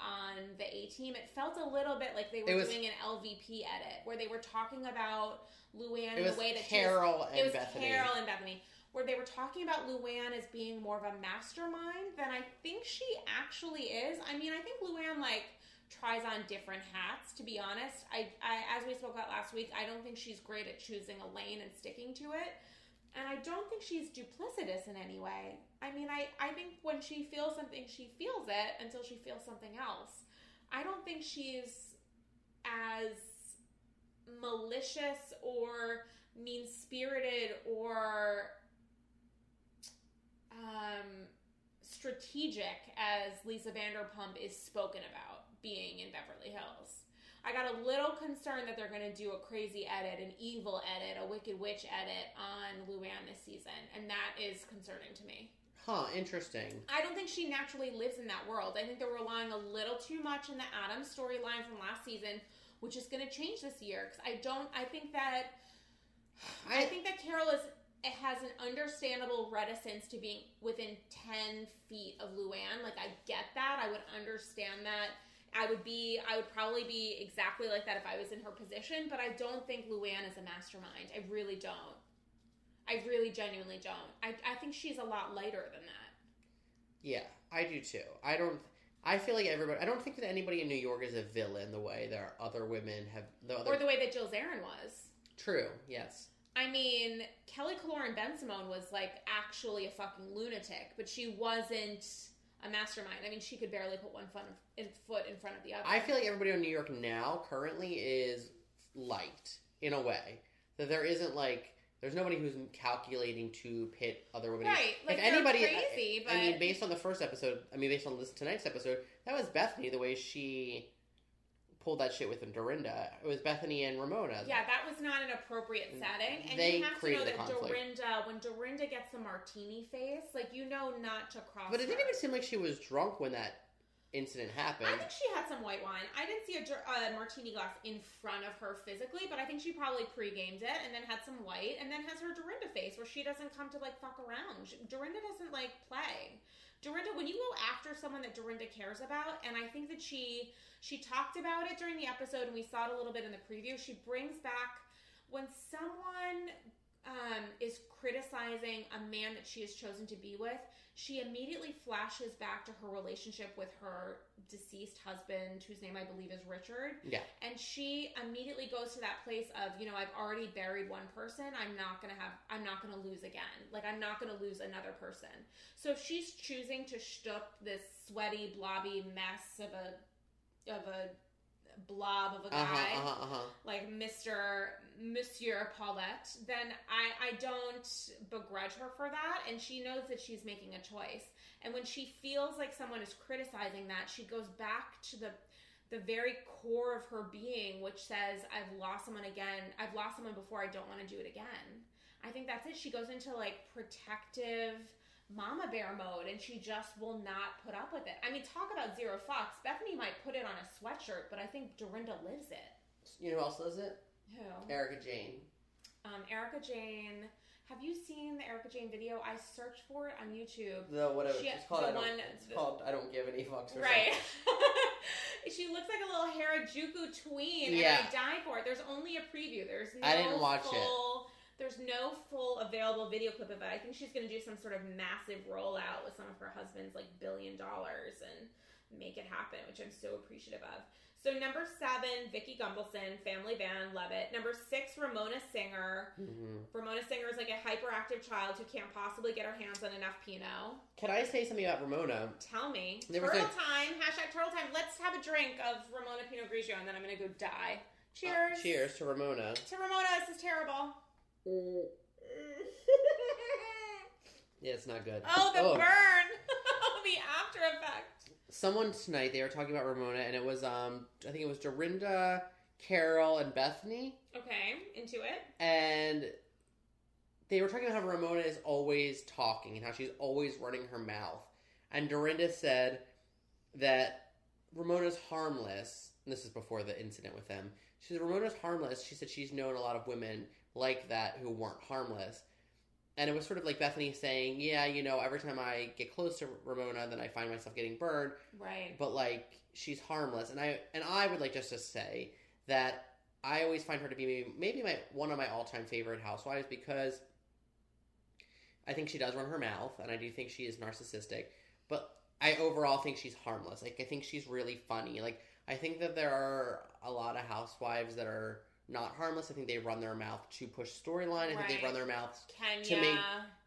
on the A team. It felt a little bit like they were was- doing an LVP edit where they were talking about Luann in the way that she was- Carole and it was Bethenny. Carole and Bethenny, where they were talking about Luann as being more of a mastermind than I think she actually is. I mean, I think Luann like tries on different hats. To be honest, I, I as we spoke about last week, I don't think she's great at choosing a lane and sticking to it. And I don't think she's duplicitous in any way. I mean, I, I think when she feels something, she feels it until she feels something else. I don't think she's as malicious or mean spirited or um, strategic as Lisa Vanderpump is spoken about being in Beverly Hills. I got a little concerned that they're going to do a crazy edit, an evil edit, a Wicked Witch edit on Luann this season, and that is concerning to me. Huh, interesting. I don't think she naturally lives in that world. I think they're relying a little too much in the Adams storyline from last season, which is going to change this year. Because I don't. I think that I, I, think that Carole is it has an understandable reticence to being within ten feet of Luann. Like I get that. I would understand that. I would be. I would probably be exactly like that if I was in her position. But I don't think Luann is a mastermind. I really don't. I really genuinely don't. I, I think she's a lot lighter than that. yeah, I do too. I don't. I feel like everybody. I don't think that anybody in New York is a villain the way there are other women have. The other, Or the way that Jill Zarin was. true. Yes. I mean, Kelly Killoren Bensimon was like actually a fucking lunatic, but she wasn't a mastermind. I mean, she could barely put one foot in, foot in front of the other. I feel like everybody in New York now currently is light in a way that there isn't like there's nobody who's calculating to pit other women. right. Like if anybody, crazy, but I mean, based on the first episode, I mean, based on this tonight's episode, that was Bethenny the way she pulled that shit with Dorinda. It was Bethenny and Ramona. yeah, that was not an appropriate mm, setting. And They you have to know that conflict. Dorinda, when Dorinda gets the martini face, like you know not to cross. But it didn't even seem like she was drunk when that incident happened. I think she had some white wine. I didn't see a uh, martini glass in front of her physically, but I think she probably pre-gamed it and then had some white, and then has her Dorinda face where she doesn't come to like fuck around. Dorinda doesn't like play. Dorinda, when you go after someone that Dorinda cares about, and I think that she she talked about it during the episode, and we saw it a little bit in the preview. She brings back when someone um, is criticizing a man that she has chosen to be with, she immediately flashes back to her relationship with her deceased husband, whose name I believe is Richard. Yeah. And she immediately goes to that place of, you know, I've already buried one person. I'm not going to have, I'm not going to lose again. Like, I'm not going to lose another person. So if she's choosing to shtup this sweaty, blobby mess of a, of a blob of a guy Uh huh. Uh huh. Uh huh. like Mr. Monsieur Paulette, then I, I don't begrudge her for that. And she knows that she's making a choice. And when she feels like someone is criticizing that, she goes back to the the very core of her being, which says, I've lost someone again. I've lost someone before. I don't want to do it again. I think that's it. She goes into like protective mama bear mode and she just will not put up with it. I mean, talk about zero fucks. Bethenny might put it on a sweatshirt, but I think Dorinda lives it. You know who else does it? Who? Erika Jayne. Um, Erika Jayne Have you seen the Erika Jayne video? I searched for it on YouTube. The whatever She- it's called. the I don't, one- it's called. I don't give any fucks. Or Right. she looks like a little Harajuku tween, Yeah. and I died for it. There's only a preview. There's no I didn't watch it. There's no full available video clip of it. I think she's going to do some sort of massive rollout with some of her husband's like billion dollars and make it happen, which I'm so appreciative of. So number seven, Vicki Gunvalson, Family Band, love it. Number six, Ramona Singer. hmm Ramona Singer is like a hyperactive child who can't possibly get her hands on enough Pinot. Can I say something about Ramona? Tell me. There turtle time. Hashtag turtle time. Let's have a drink of Ramona Pinot Grigio and then I'm going to go die. Cheers. Uh, cheers to Ramona. To Ramona. This is terrible. Yeah, it's not good. oh, the burn. Oh, the after effect. Someone tonight they were talking about Ramona, and it was um I think it was Dorinda, Carole, and Bethenny, Okay, into it. and they were talking about how Ramona is always talking and how she's always running her mouth. And Dorinda said that Ramona's harmless. And this is before the incident with them. She said Ramona's harmless. She said she's known a lot of women like that who weren't harmless. And it was sort of like Bethenny saying, "Yeah, you know, every time I get close to Ramona, then I find myself getting burned." Right. but like she's harmless and i and i would like just to say that i always find her to be maybe, maybe my one of my all-time favorite housewives because i think she does run her mouth and i do think she is narcissistic but i overall think she's harmless like i think she's really funny like i think that there are a lot of housewives that are not harmless i think they run their mouth to push storyline i think they run their mouths Kenya. make-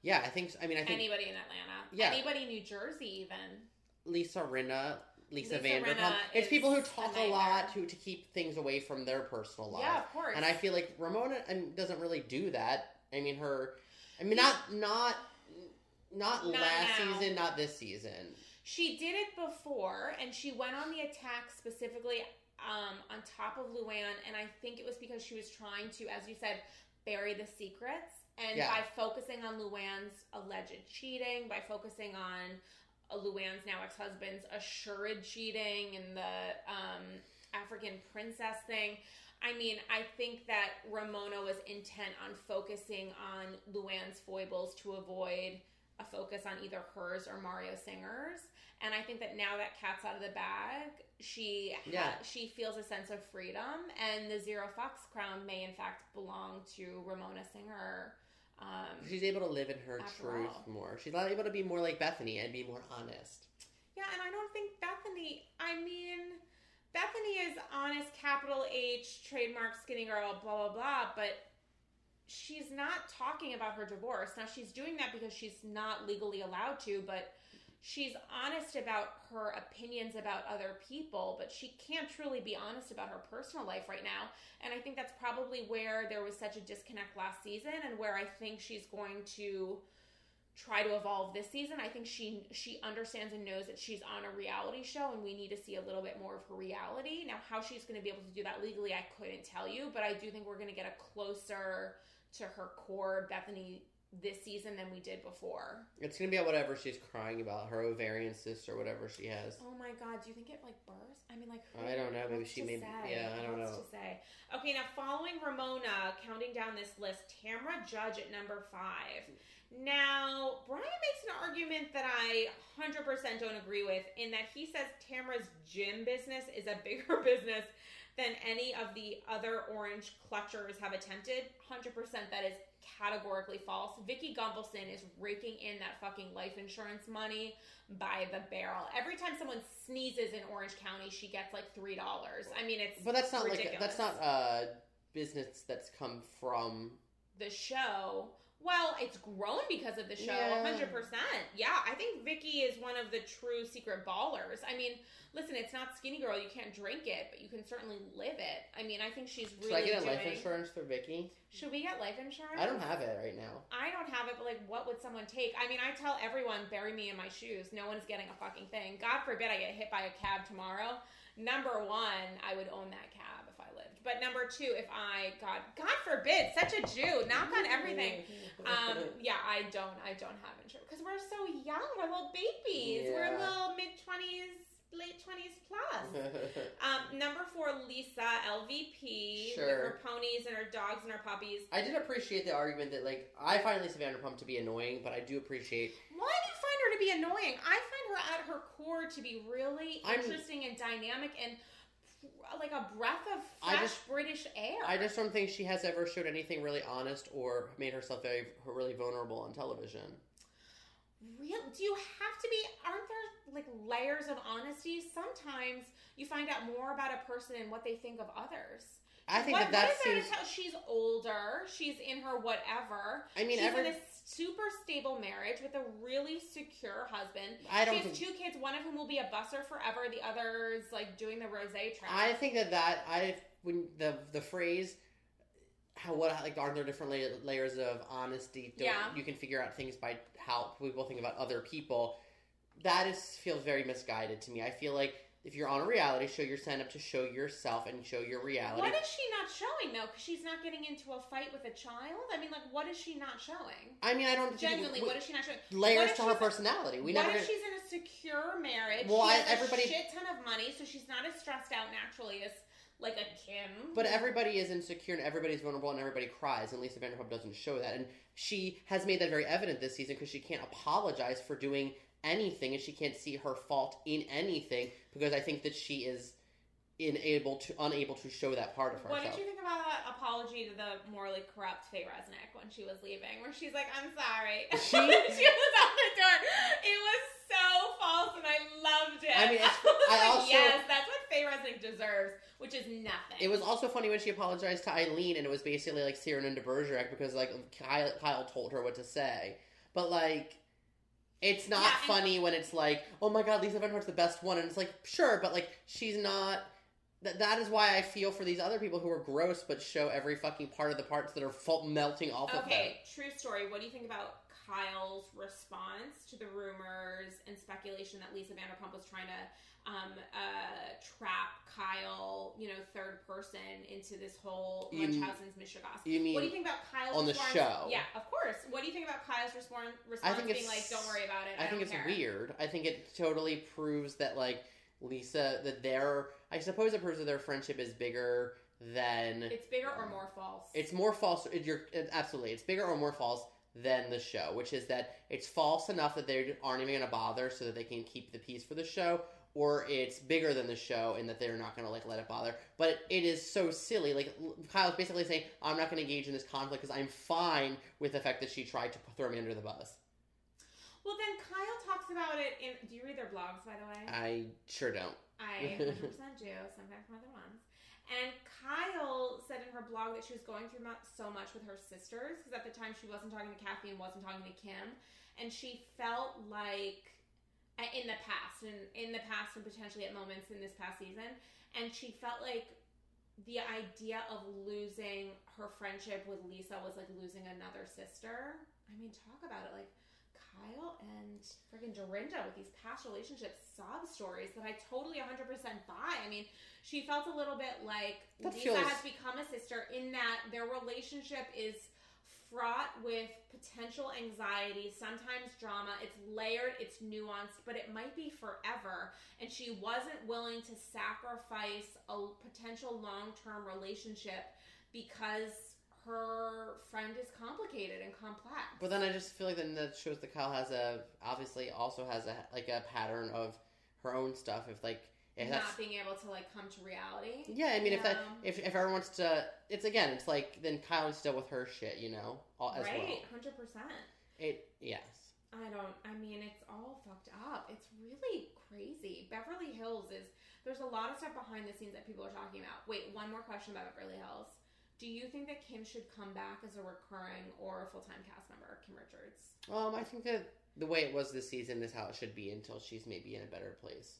yeah i think i mean i think anybody in Atlanta. Yeah. Anybody in New Jersey, even. Lisa Rinna, Lisa, Lisa Vanderpump. It's people who talk a, lot to to keep things away from their personal life. Yeah, of course. And I feel like Ramona doesn't really do that. I mean, her. I mean, not not not, Not last now. season, not this season. She did it before, and she went on the attack specifically um, on top of Luann, and I think it was because she was trying to, as you said, bury the secrets. And Yeah. by focusing on Luann's alleged cheating, by focusing on Luann's now ex husband's assured cheating and the um, African princess thing, I mean, I think that Ramona was intent on focusing on Luann's foibles to avoid a focus on either hers or Mario Singer's. And I think that now that cat's out of the bag, she ha- she feels a sense of freedom, and the Zero Fox crown may in fact belong to Ramona Singer. Um, She's able to live in her truth all. more. She's not able to be more like Bethenny and be more honest. yeah, and I don't think Bethenny. I mean, Bethenny is honest, capital H, trademark skinny girl, blah blah blah, but she's not talking about her divorce. Now she's doing that because she's not legally allowed to, but she's honest about her opinions about other people, but she can't truly be honest about her personal life right now. And I think that's probably where there was such a disconnect last season and where I think she's going to try to evolve this season. I think she she understands and knows that she's on a reality show and we need to see a little bit more of her reality. Now how she's going to be able to do that legally I couldn't tell you, but I do think we're going to get a closer to her core Bethenny this season than we did before. It's gonna be about whatever she's crying about, her ovarian cyst or whatever she has. Oh my god, do you think it like burst? I mean like who- I don't know, maybe she say? yeah, I don't What's know. to say. Okay, now following Ramona, counting down this list, Tamra Judge at number five. Now, Brian makes an argument that I 100% don't agree with in that he says Tamra's gym business is a bigger business than any of the other orange clutchers have attempted. 100% that is categorically false. Vicki Gunvalson is raking in that fucking life insurance money by the barrel. Every time someone sneezes in Orange County, she gets like $3. I mean, it's But that's not ridiculous. like that's not a business that's come from the show. Well, it's grown because of the show, Yeah. 100%. Yeah, I think Vicki is one of the true secret ballers. I mean, listen, it's not Skinny Girl, you can't drink it, but you can certainly live it. I mean, I think she's really. Should I get a doing... life insurance for Vicki? Should we get life insurance? I don't have it right now. I don't have it, but like, what would someone take? I mean, I tell everyone, bury me in my shoes. No one's getting a fucking thing. God forbid I get hit by a cab tomorrow. Number one, I would own that cab if I lived. But number two, if I, God, God forbid, such a Jew, knock on everything. Um, yeah, I don't, I don't have insurance because we're so young. We're little babies. We're Yeah. little mid twenties late twenties plus. Um, number four, Lisa, LVP, Sure. with her ponies and her dogs and her puppies. I did appreciate the argument that like I find Lisa Vanderpump to be annoying, but I do appreciate Why do you find her to be annoying? I find her at her core to be really I'm- interesting and dynamic and like a breath of I fresh just- British air. I just don't think she has ever showed anything really honest or made herself very really vulnerable on television. Real? Do you have to be? Aren't there like layers of honesty? Sometimes you find out more about a person and what they think of others. I think what, that that what is to? She's older. She's in her whatever. I mean, she's every. in a super stable marriage with a really secure husband. I don't she has think. two kids. One of whom will be a busser forever. The other is like doing the rose track. I think that that I when the the phrase how what like are there different la- layers of honesty? Don't, Yeah. you can figure out things by how people think about other people. That is feels very misguided to me. I feel like if you're on a reality show, you're signed up to show yourself and show your reality. What is she not showing though? Because she's not getting into a fight with a child. I mean, like, what is she not showing? I mean, I don't Genuinely, we- what is she not showing? layers to her personality. We what never. if she's in a secure marriage? Well, she I- has everybody- a shit ton of money, so she's not as stressed out naturally as like a Kim. But everybody is insecure and everybody's vulnerable and everybody cries, and Lisa Vanderpump doesn't show that. And she has made that very evident this season because she can't apologize for doing anything and she can't see her fault in anything because I think that she is unable to unable to show that part of herself. what did you think about that apology to the morally corrupt Faye Resnick when she was leaving, where she's like, "I'm sorry." She- she was out the door. It was so false, and I loved it. I mean, I like, also- yes, that's what Faye Resnick deserves, which is nothing. It was also funny when she apologized to Eileen, and it was basically like Cyrano de Bergerac because like Kyle, Kyle told her what to say. But like, it's not Yeah, and- funny when it's like, oh my god, Lisa Vanderpump's the best one, and it's like, sure, but like she's not. That that is why I feel for these other people who are gross but show every fucking part of the parts that are full, melting off of them. Okay, true story. What do you think about Kyle's response to the rumors and speculation that Lisa Vanderpump was trying to um, uh, trap Kyle, you know, third person into this whole You- Munchausen's Michigas? You mean What do you think about Kyle's on the response? show? Yeah, of course. What do you think about Kyle's response? Response think being like, "Don't worry about it." I, I think it's care. weird. I think it totally proves that like Lisa that their I suppose it proves that their friendship is bigger than It's bigger or more false. It's more false. it- You're it- absolutely. It's bigger or more false than the show, which is that it's false enough that they aren't even going to bother, so that they can keep the peace for the show, or it's bigger than the show and that they're not going to like let it bother. But it is so silly. Like Kyle's basically saying, "I'm not going to engage in this conflict because I'm fine with the fact that she tried to throw me under the bus." well, then Kyle talks about it in. Do you read their blogs, by the way? I sure don't. I 100% do, sometimes more than once. And Kyle said in her blog that she was going through so much with her sisters because at the time she wasn't talking to Kathy and wasn't talking to Kim, and she felt like Uh, in the past and in the past and potentially at moments in this past season, and she felt like the idea of losing her friendship with Lisa was like losing another sister. I mean, talk about it like Kyle and friggin' Dorinda with these past relationships sob stories that I totally 100% buy. I mean, she felt a little bit like That Lisa feels- has become a sister in that their relationship is fraught with potential anxiety, sometimes drama. It's layered, it's nuanced, but it might be forever. And she wasn't willing to sacrifice a potential long term relationship because her friend is complicated and complex. But then I just feel like then that shows that Kyle has a obviously also has a like a pattern of her own stuff. If like that's not being able to like come to reality. yeah, I mean if that if if everyone wants to, it's again, it's like then Kyle needs to deal with her shit, you know, all, as right, well. hundred percent. It yes. I don't. I mean, it's all fucked up. It's really crazy. Beverly Hills is. There's a lot of stuff behind the scenes that people are talking about. Wait, one more question about Beverly Hills. Do you think that Kim should come back as a recurring or a full time cast member, Kim Richards? Um, I think that the way it was this season is how it should be until she's maybe in a better place.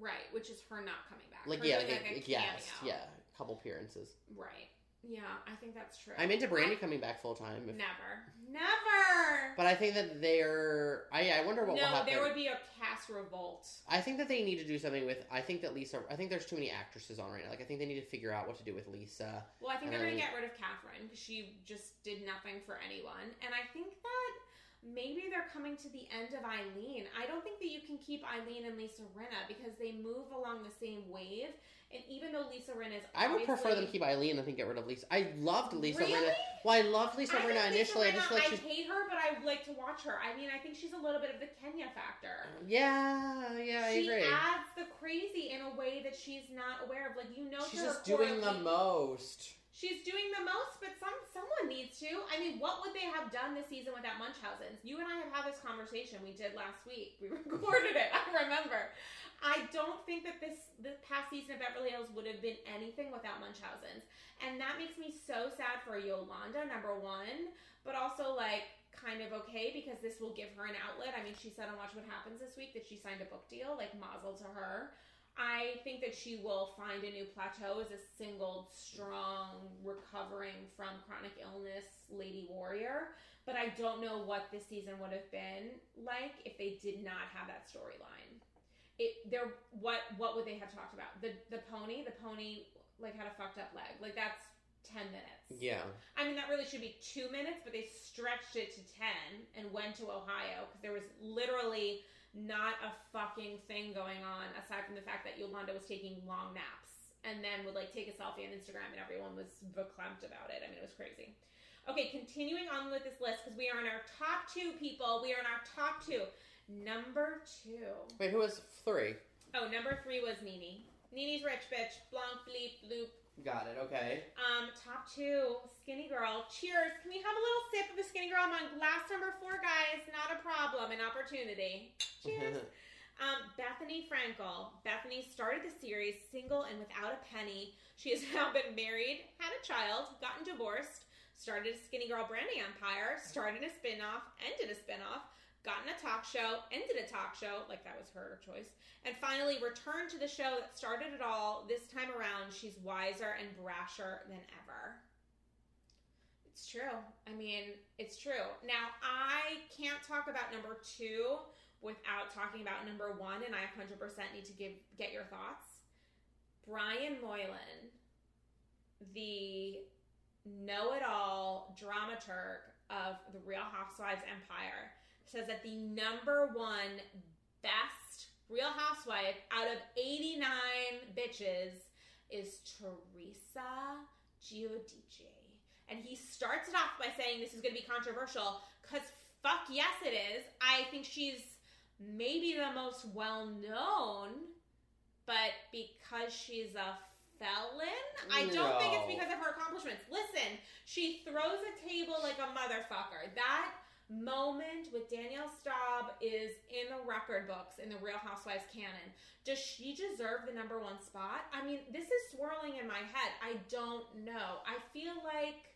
Right, which is her not coming back. Like Her yeah, like, like, a yes, yeah, a couple appearances. Right. Yeah, I think that's true. I'm into Brandi I- coming back full time. if- Never. Never. But I think that they're. I I wonder what will happen. no, there would be a cast revolt. I think that they need to do something with. I think that Lisa. I think there's too many actresses on right now. Like I think they need to figure out what to do with Lisa. Well, I think they're going to get rid of Catherine because she just did nothing for anyone. And I think that they're coming to the end of Eileen. I don't think that you can keep Eileen and Lisa Rinna because they move along the same wave. And even though Lisa Rinna is, I would prefer them keep Eileen. I think get rid of Lisa. I loved Lisa Really? Rinna. Well, I loved Lisa I Rinna Lisa initially. I just like I hate her, but I like to watch her. I mean, I think she's a little bit of the Kenya factor. yeah, yeah, I she adds the crazy in a way that she's not aware of. Like you know, She's just doing the most. She's doing the most, but some someone needs to. I mean, what would they have done this season without Munchausen's? You and I have had this conversation. We did last week. We recorded it. I remember. I don't think that this the past season of Beverly Hills would have been anything without Munchausen's, and that makes me so sad for Yolanda. Number one, but also like kind of okay because this will give her an outlet. I mean, she said on Watch What Happens this week that she signed a book deal. Like mazel to her. I think that she will find a new plateau as a single, strong, recovering from chronic illness lady warrior. But I don't know what this season would have been like if they did not have that storyline. It there what what would they have talked about? The the pony, the pony like had a fucked up leg. Like that's ten minutes. Yeah. I mean, that really should be two minutes, but they stretched it to 10 and went to Ohio because there was literally not a fucking thing going on aside from the fact that Yolanda was taking long naps and then would like take a selfie on Instagram and everyone was verklempt about it. I mean, it was crazy. Okay, continuing on with this list because we are in our top two people. We are in our top two. Number two. Wait, who was three? Oh, number three was Nene. Nene's rich bitch. Blanc, bleep, bloop. Got it. Okay. Um, top two, Skinny Girl. Cheers. Can we have a little sip of the Skinny Girl? I'm on glass number four, guys. Not a problem, an opportunity. Cheers. um, Bethenny Frankel. Bethenny started the series single and without a penny. She has now been married, had a child, gotten divorced, started a Skinny Girl branding empire, started a spin-off, ended a spin-off, gotten a talk show, ended a talk show, like that was her choice, and finally returned to the show that started it all. This time around, she's wiser and brasher than ever. It's true. I mean, it's true. Now, I can't talk about number two without talking about number one, and I 100% need to give get your thoughts. Brian Moylan, the know-it-all dramaturg of the Real Housewives Empire, says that the number one best Real Housewife out of 89 bitches is Teresa Giudice. And he starts it off by saying this is going to be controversial because fuck yes, it is. I think she's maybe the most well known, but because she's a felon, I don't think it's because of her accomplishments. Listen, she throws a table like a motherfucker. That moment with Danielle Staub is in the record books in the Real Housewives canon. Does she deserve the number one spot? I mean, this is swirling in my head. I don't know. I feel like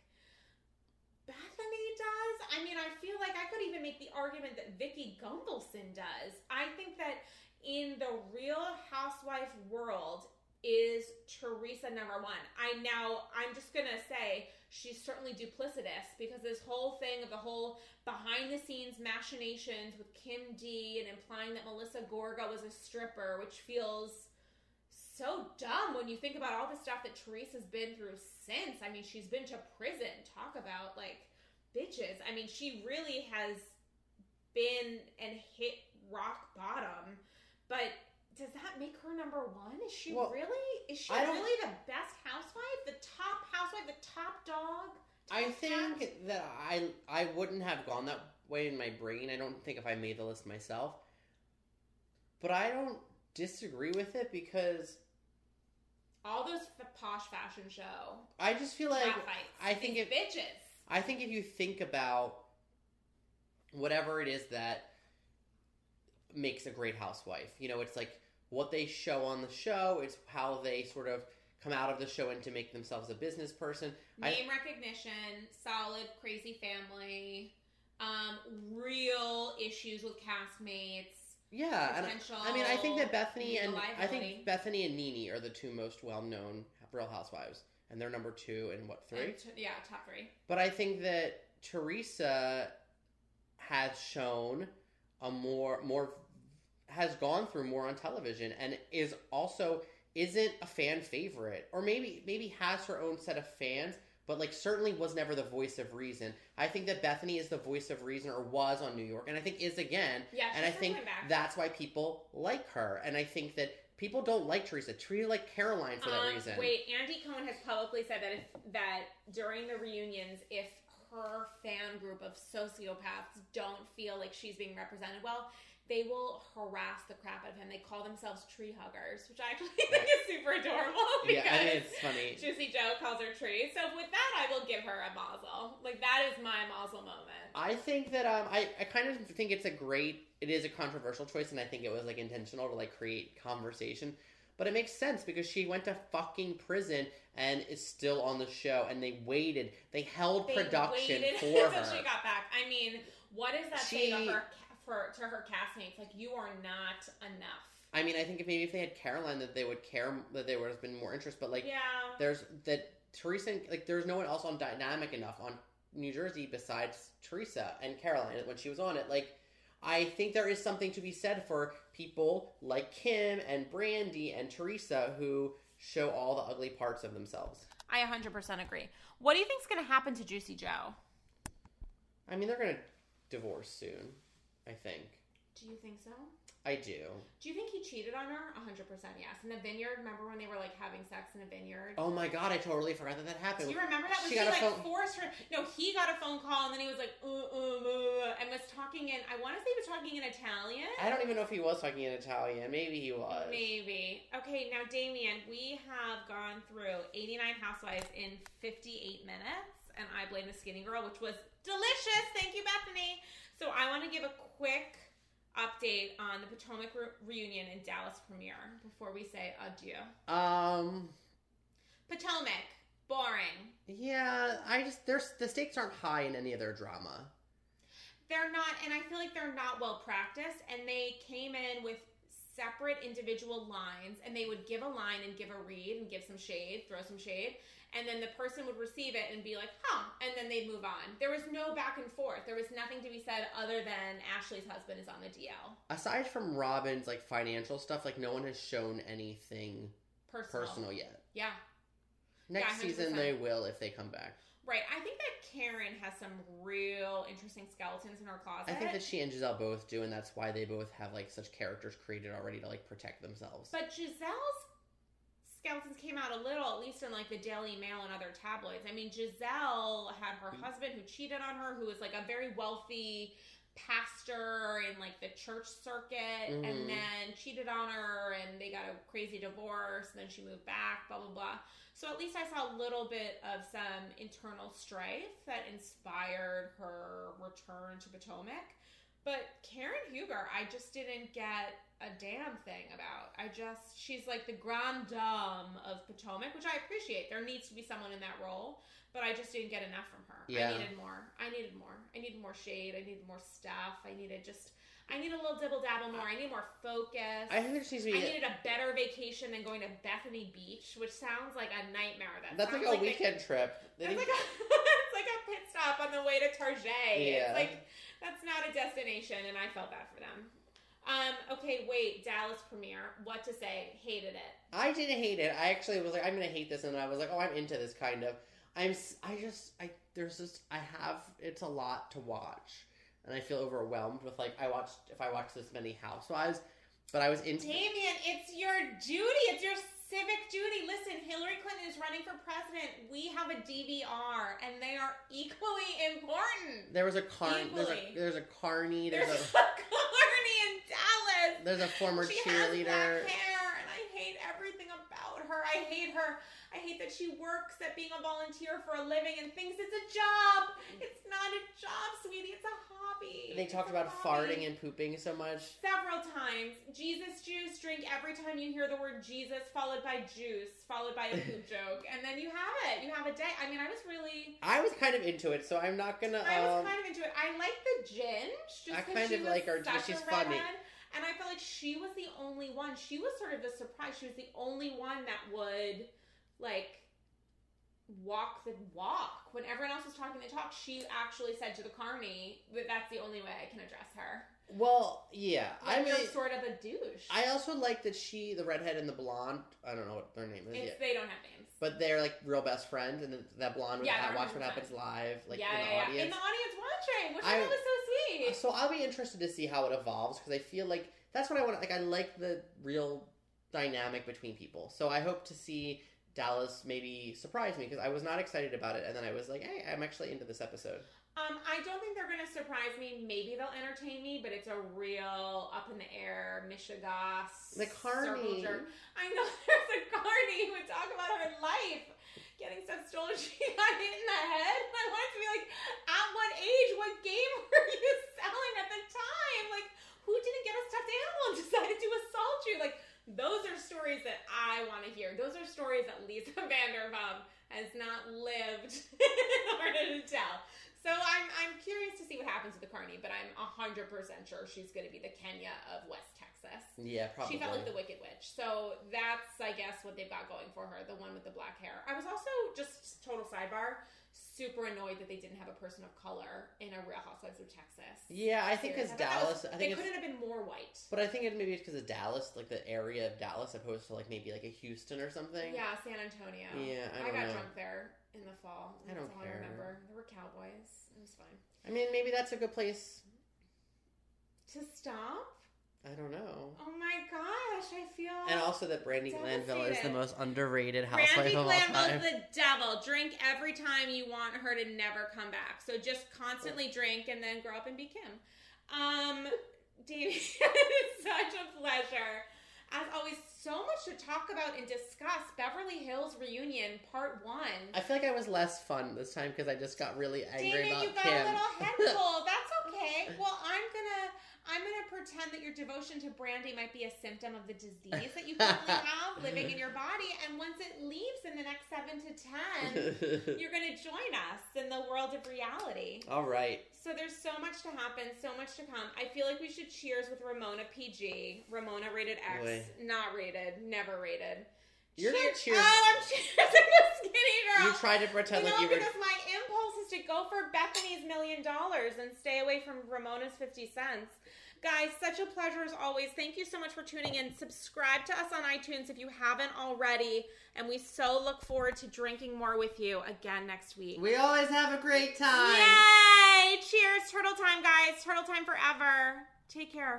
Bethenny does. I mean, I feel like I could even make the argument that Vicki Gunvalson does. I think that in the Real Housewife world, is Teresa number one. I now I'm just gonna say she's certainly duplicitous because this whole thing of the whole behind the scenes machinations with Kim D and implying that Melissa Gorga was a stripper, which feels so dumb when you think about all the stuff that Teresa's been through since. I mean, she's been to prison. Talk about like bitches. I mean, she really has been and hit rock bottom. But does that make her number one? Is she Well, really? Is she really the best housewife? The top housewife? The top dog? I think cat? that I I wouldn't have gone that way in my brain. I don't think if I made the list myself. But I don't disagree with it because all those f- posh fashion show I just feel like fights. I think if bitches. I think if you think about whatever it is that makes a great housewife, you know, it's like what they show on the show, it's how they sort of come out of the show and to make themselves a business person. I- Name recognition, solid, crazy family, um, real issues with castmates. Yeah, and Potential I mean, I think that Bethenny and I think Bethenny and Nene are the two most well-known Real Housewives, and they're number two and what three? And t- yeah, top three. But I think that Teresa has shown a more more has gone through more on television and is also isn't a fan favorite or maybe maybe has her own set of fans but like certainly was never the voice of reason. I think that Bethenny is the voice of reason or was on New York, and I think is again. Yeah, and I think that's why people like her. And I think that people don't like Teresa. Teresa like Caroline for that Um, reason. Wait, Andy Cohen has publicly said that if that during the reunions, if her fan group of sociopaths don't feel like she's being represented well, they will harass the crap out of him. They call themselves tree huggers, which I actually think is super adorable. Yeah, I because it's funny. Juicy Joe calls her tree. So with that, I will give her a mazel. Like that is my mazel moment. I think that um, I, I kind of think it's a great. It is a controversial choice, and I think it was like intentional to like create conversation. But it makes sense because she went to fucking prison and is still on the show, and they waited. They held They production waited for her. she got back. I mean, what is that She- to her ca- for to her castmates? Like you are not enough. I mean, I think if maybe if they had Caroline, that they would care, that there would have been more interest. But like, yeah. there's that Teresa, like, there's no one else on dynamic enough on New Jersey besides Teresa and Caroline when she was on it. Like, I think there is something to be said for people like Kim and Brandi and Teresa who show all the ugly parts of themselves. I 100% agree. What do you think's going to happen to Juicy Joe? I mean, they're gonna divorce soon. I think. Do you think so? I do. Do you think he cheated on her? 100% yes. In the vineyard, remember when they were like having sex in a vineyard? Oh my god, I totally forgot that that happened. Do you remember that? When She she, like phone- forced her. No, he got a phone call and then he was like, uh, uh, uh, and was talking in. I want to say he was talking in Italian. I don't even know if he was talking in Italian. Maybe he was. Maybe. Okay, now Damien, we have gone through 89 Housewives in 58 minutes, and I blame the skinny girl, which was delicious. Thank you, Bethenny. So I want to give a quick update on the Potomac re- reunion in Dallas premiere before we say adieu. Um. Potomac, boring. Yeah, I just there's the stakes aren't high in any of their drama. They're not, and I feel like they're not well practiced, and they came in with separate individual lines, and they would give a line and give a read and give some shade, throw some shade, and then the person would receive it and be like, huh, and then they'd move on. There was no back and forth. There was nothing to be said other than Ashley's husband is on the DL. Aside from Robin's like financial stuff, like no one has shown anything Personal. personal yet. Yeah. Next Yeah, season they will if they come back. Right. I think that Karen has some real interesting skeletons in her closet. I think that she and Gizelle both do, and that's why they both have like such characters created already to like protect themselves. But Gizelle's skeletons came out a little, at least in like the Daily Mail and other tabloids. I mean, Gizelle had her Mm. husband who cheated on her, who was like a very wealthy pastor in like the church circuit, Mhm. and then cheated on her, and they got a crazy divorce. And then she moved back, blah blah blah. So at least I saw a little bit of some internal strife that inspired her return to Potomac. But Karen Huger, I just didn't get a damn thing about. I just, she's like the grande dame of Potomac, which I appreciate. There needs to be someone in that role, but I just didn't get enough from her. Yeah. I needed more. I needed more. I needed more shade. I needed more stuff. I needed just, I need a little dibble dabble more. I need more focus. I think there needs to I needed a better vacation than going to Bethany Beach, which sounds like a nightmare. That that's like a the- weekend trip. They it's like, a, it's like a pit stop on the way to Target. Yeah. It's like that's not a destination, and I felt bad for them. Um, okay, wait, Dallas premiere. What to say? Hated it. I didn't hate it. I actually was like, I'm gonna hate this, and I was like, oh, I'm into this kind of. I'm. I just. I there's just. I have. It's a lot to watch, and I feel overwhelmed with like I watched. If I watched this many Housewives, but I was into. Damien, it's your duty. It's your civic duty. Listen, Hillary Clinton is running for president. We have a DVR, and they are equally important. There was a car. There's a there's a carney. There's There's a a Carney in Dallas. there's a former she cheerleader. has black hair, and I hate everything about her. I hate her. I hate that she works at being a volunteer for a living and thinks it's a job. It's not a job, sweetie. It's a hobby. They talked about hobby. farting and pooping so much. Several times. Jesus juice, drink every time you hear the word Jesus, followed by juice, followed by a poop joke. And then you have it. You have a day. I mean, I was really. I was kind of into it, so I'm not gonna. I was Um, kind of into it. I like the Ginge. Just I kind of like her, she's funny. redhead. And I felt like she was the only one. She was sort of the surprise. She was the only one that would, like, walk the walk. When everyone else was talking the talk, she actually said to the carney that that's the only way I can address her. well, yeah. I Like, mean, you're sort of a douche. I also like that she, the redhead and the blonde. I don't know what their name is it's, yet. They don't have names. but they're like real best friends, and that blonde would Yeah, watch what happens live, like yeah, in the yeah. audience. In the audience watching, which I, I- thought was so sweet. So I'll be interested to see how it evolves because I feel like that's what I want. Like I like the real dynamic between people. So I hope to see Dallas maybe surprised me because I was not excited about it, and then I was like, hey, I'm actually into this episode. Um, I don't think they're gonna surprise me. Maybe they'll entertain me, but it's a real up in the air, Michigas. The Carney. jerk. I know there's a Carney who would talk about her life getting stuff stolen. She got hit in the head. I wanted to be like, at what age, what game were you selling at the time? Like, who didn't get a stuffed animal and decided to assault you? Like, those are stories that I want to hear. Those are stories that Lisa Vanderpump has not lived in order to tell. So I'm I'm curious to see what happens with the Carney, but I'm hundred percent sure she's going to be the Kenya of West Texas. Yeah, probably. She felt like the Wicked Witch. So that's, I guess, what they've got going for her, the one with the black hair. I was also, just total sidebar, super annoyed that they didn't have a person of color in a Real Housewives of Texas. yeah, I think because Dallas, was- I they think it's. couldn't have been more white. But I think it maybe it's because of Dallas, like the area of Dallas, opposed to like maybe like a Houston or something. Yeah, San Antonio. Yeah, I don't got know. drunk there in the fall. I don't care. I remember. There were cowboys. It was fine. I mean, maybe that's a good place. To stop? I don't know. Oh my gosh, I feel. And also that Brandi Glanville is the most underrated housewife Brandi of all time. Brandi Glanville's time. the devil. Drink every time you want her to never come back. So just constantly drink and then grow up and be Kim. Um, Davey, it's such a pleasure. As always, so much to talk about and discuss. Beverly Hills Reunion Part One. I feel like I was less fun this time because I just got really angry Damon, about you got Kim. a little head full. That's okay. Well, I'm gonna I'm gonna pretend that your devotion to Brandi might be a symptom of the disease that you currently have living in your body, and once it leaves in the next seven to ten, you're gonna join us in the world of reality. all right. So there's so much to happen, so much to come. I feel like we should cheers with Ramona PG. Ramona rated X, Boy. not rated, never rated. You're not cheers- Oh, I'm cheersing the skinny girl. You tried to pretend You know, like you were. because my impulse is to go for Bethenny's million dollars and stay away from Ramona's 50 cents. Guys, such a pleasure as always. Thank you so much for tuning in. Subscribe to us on iTunes if you haven't already. And we so look forward to drinking more with you again next week. We always have a great time. Yay! Cheers, turtle time, guys. Turtle time forever. Take care.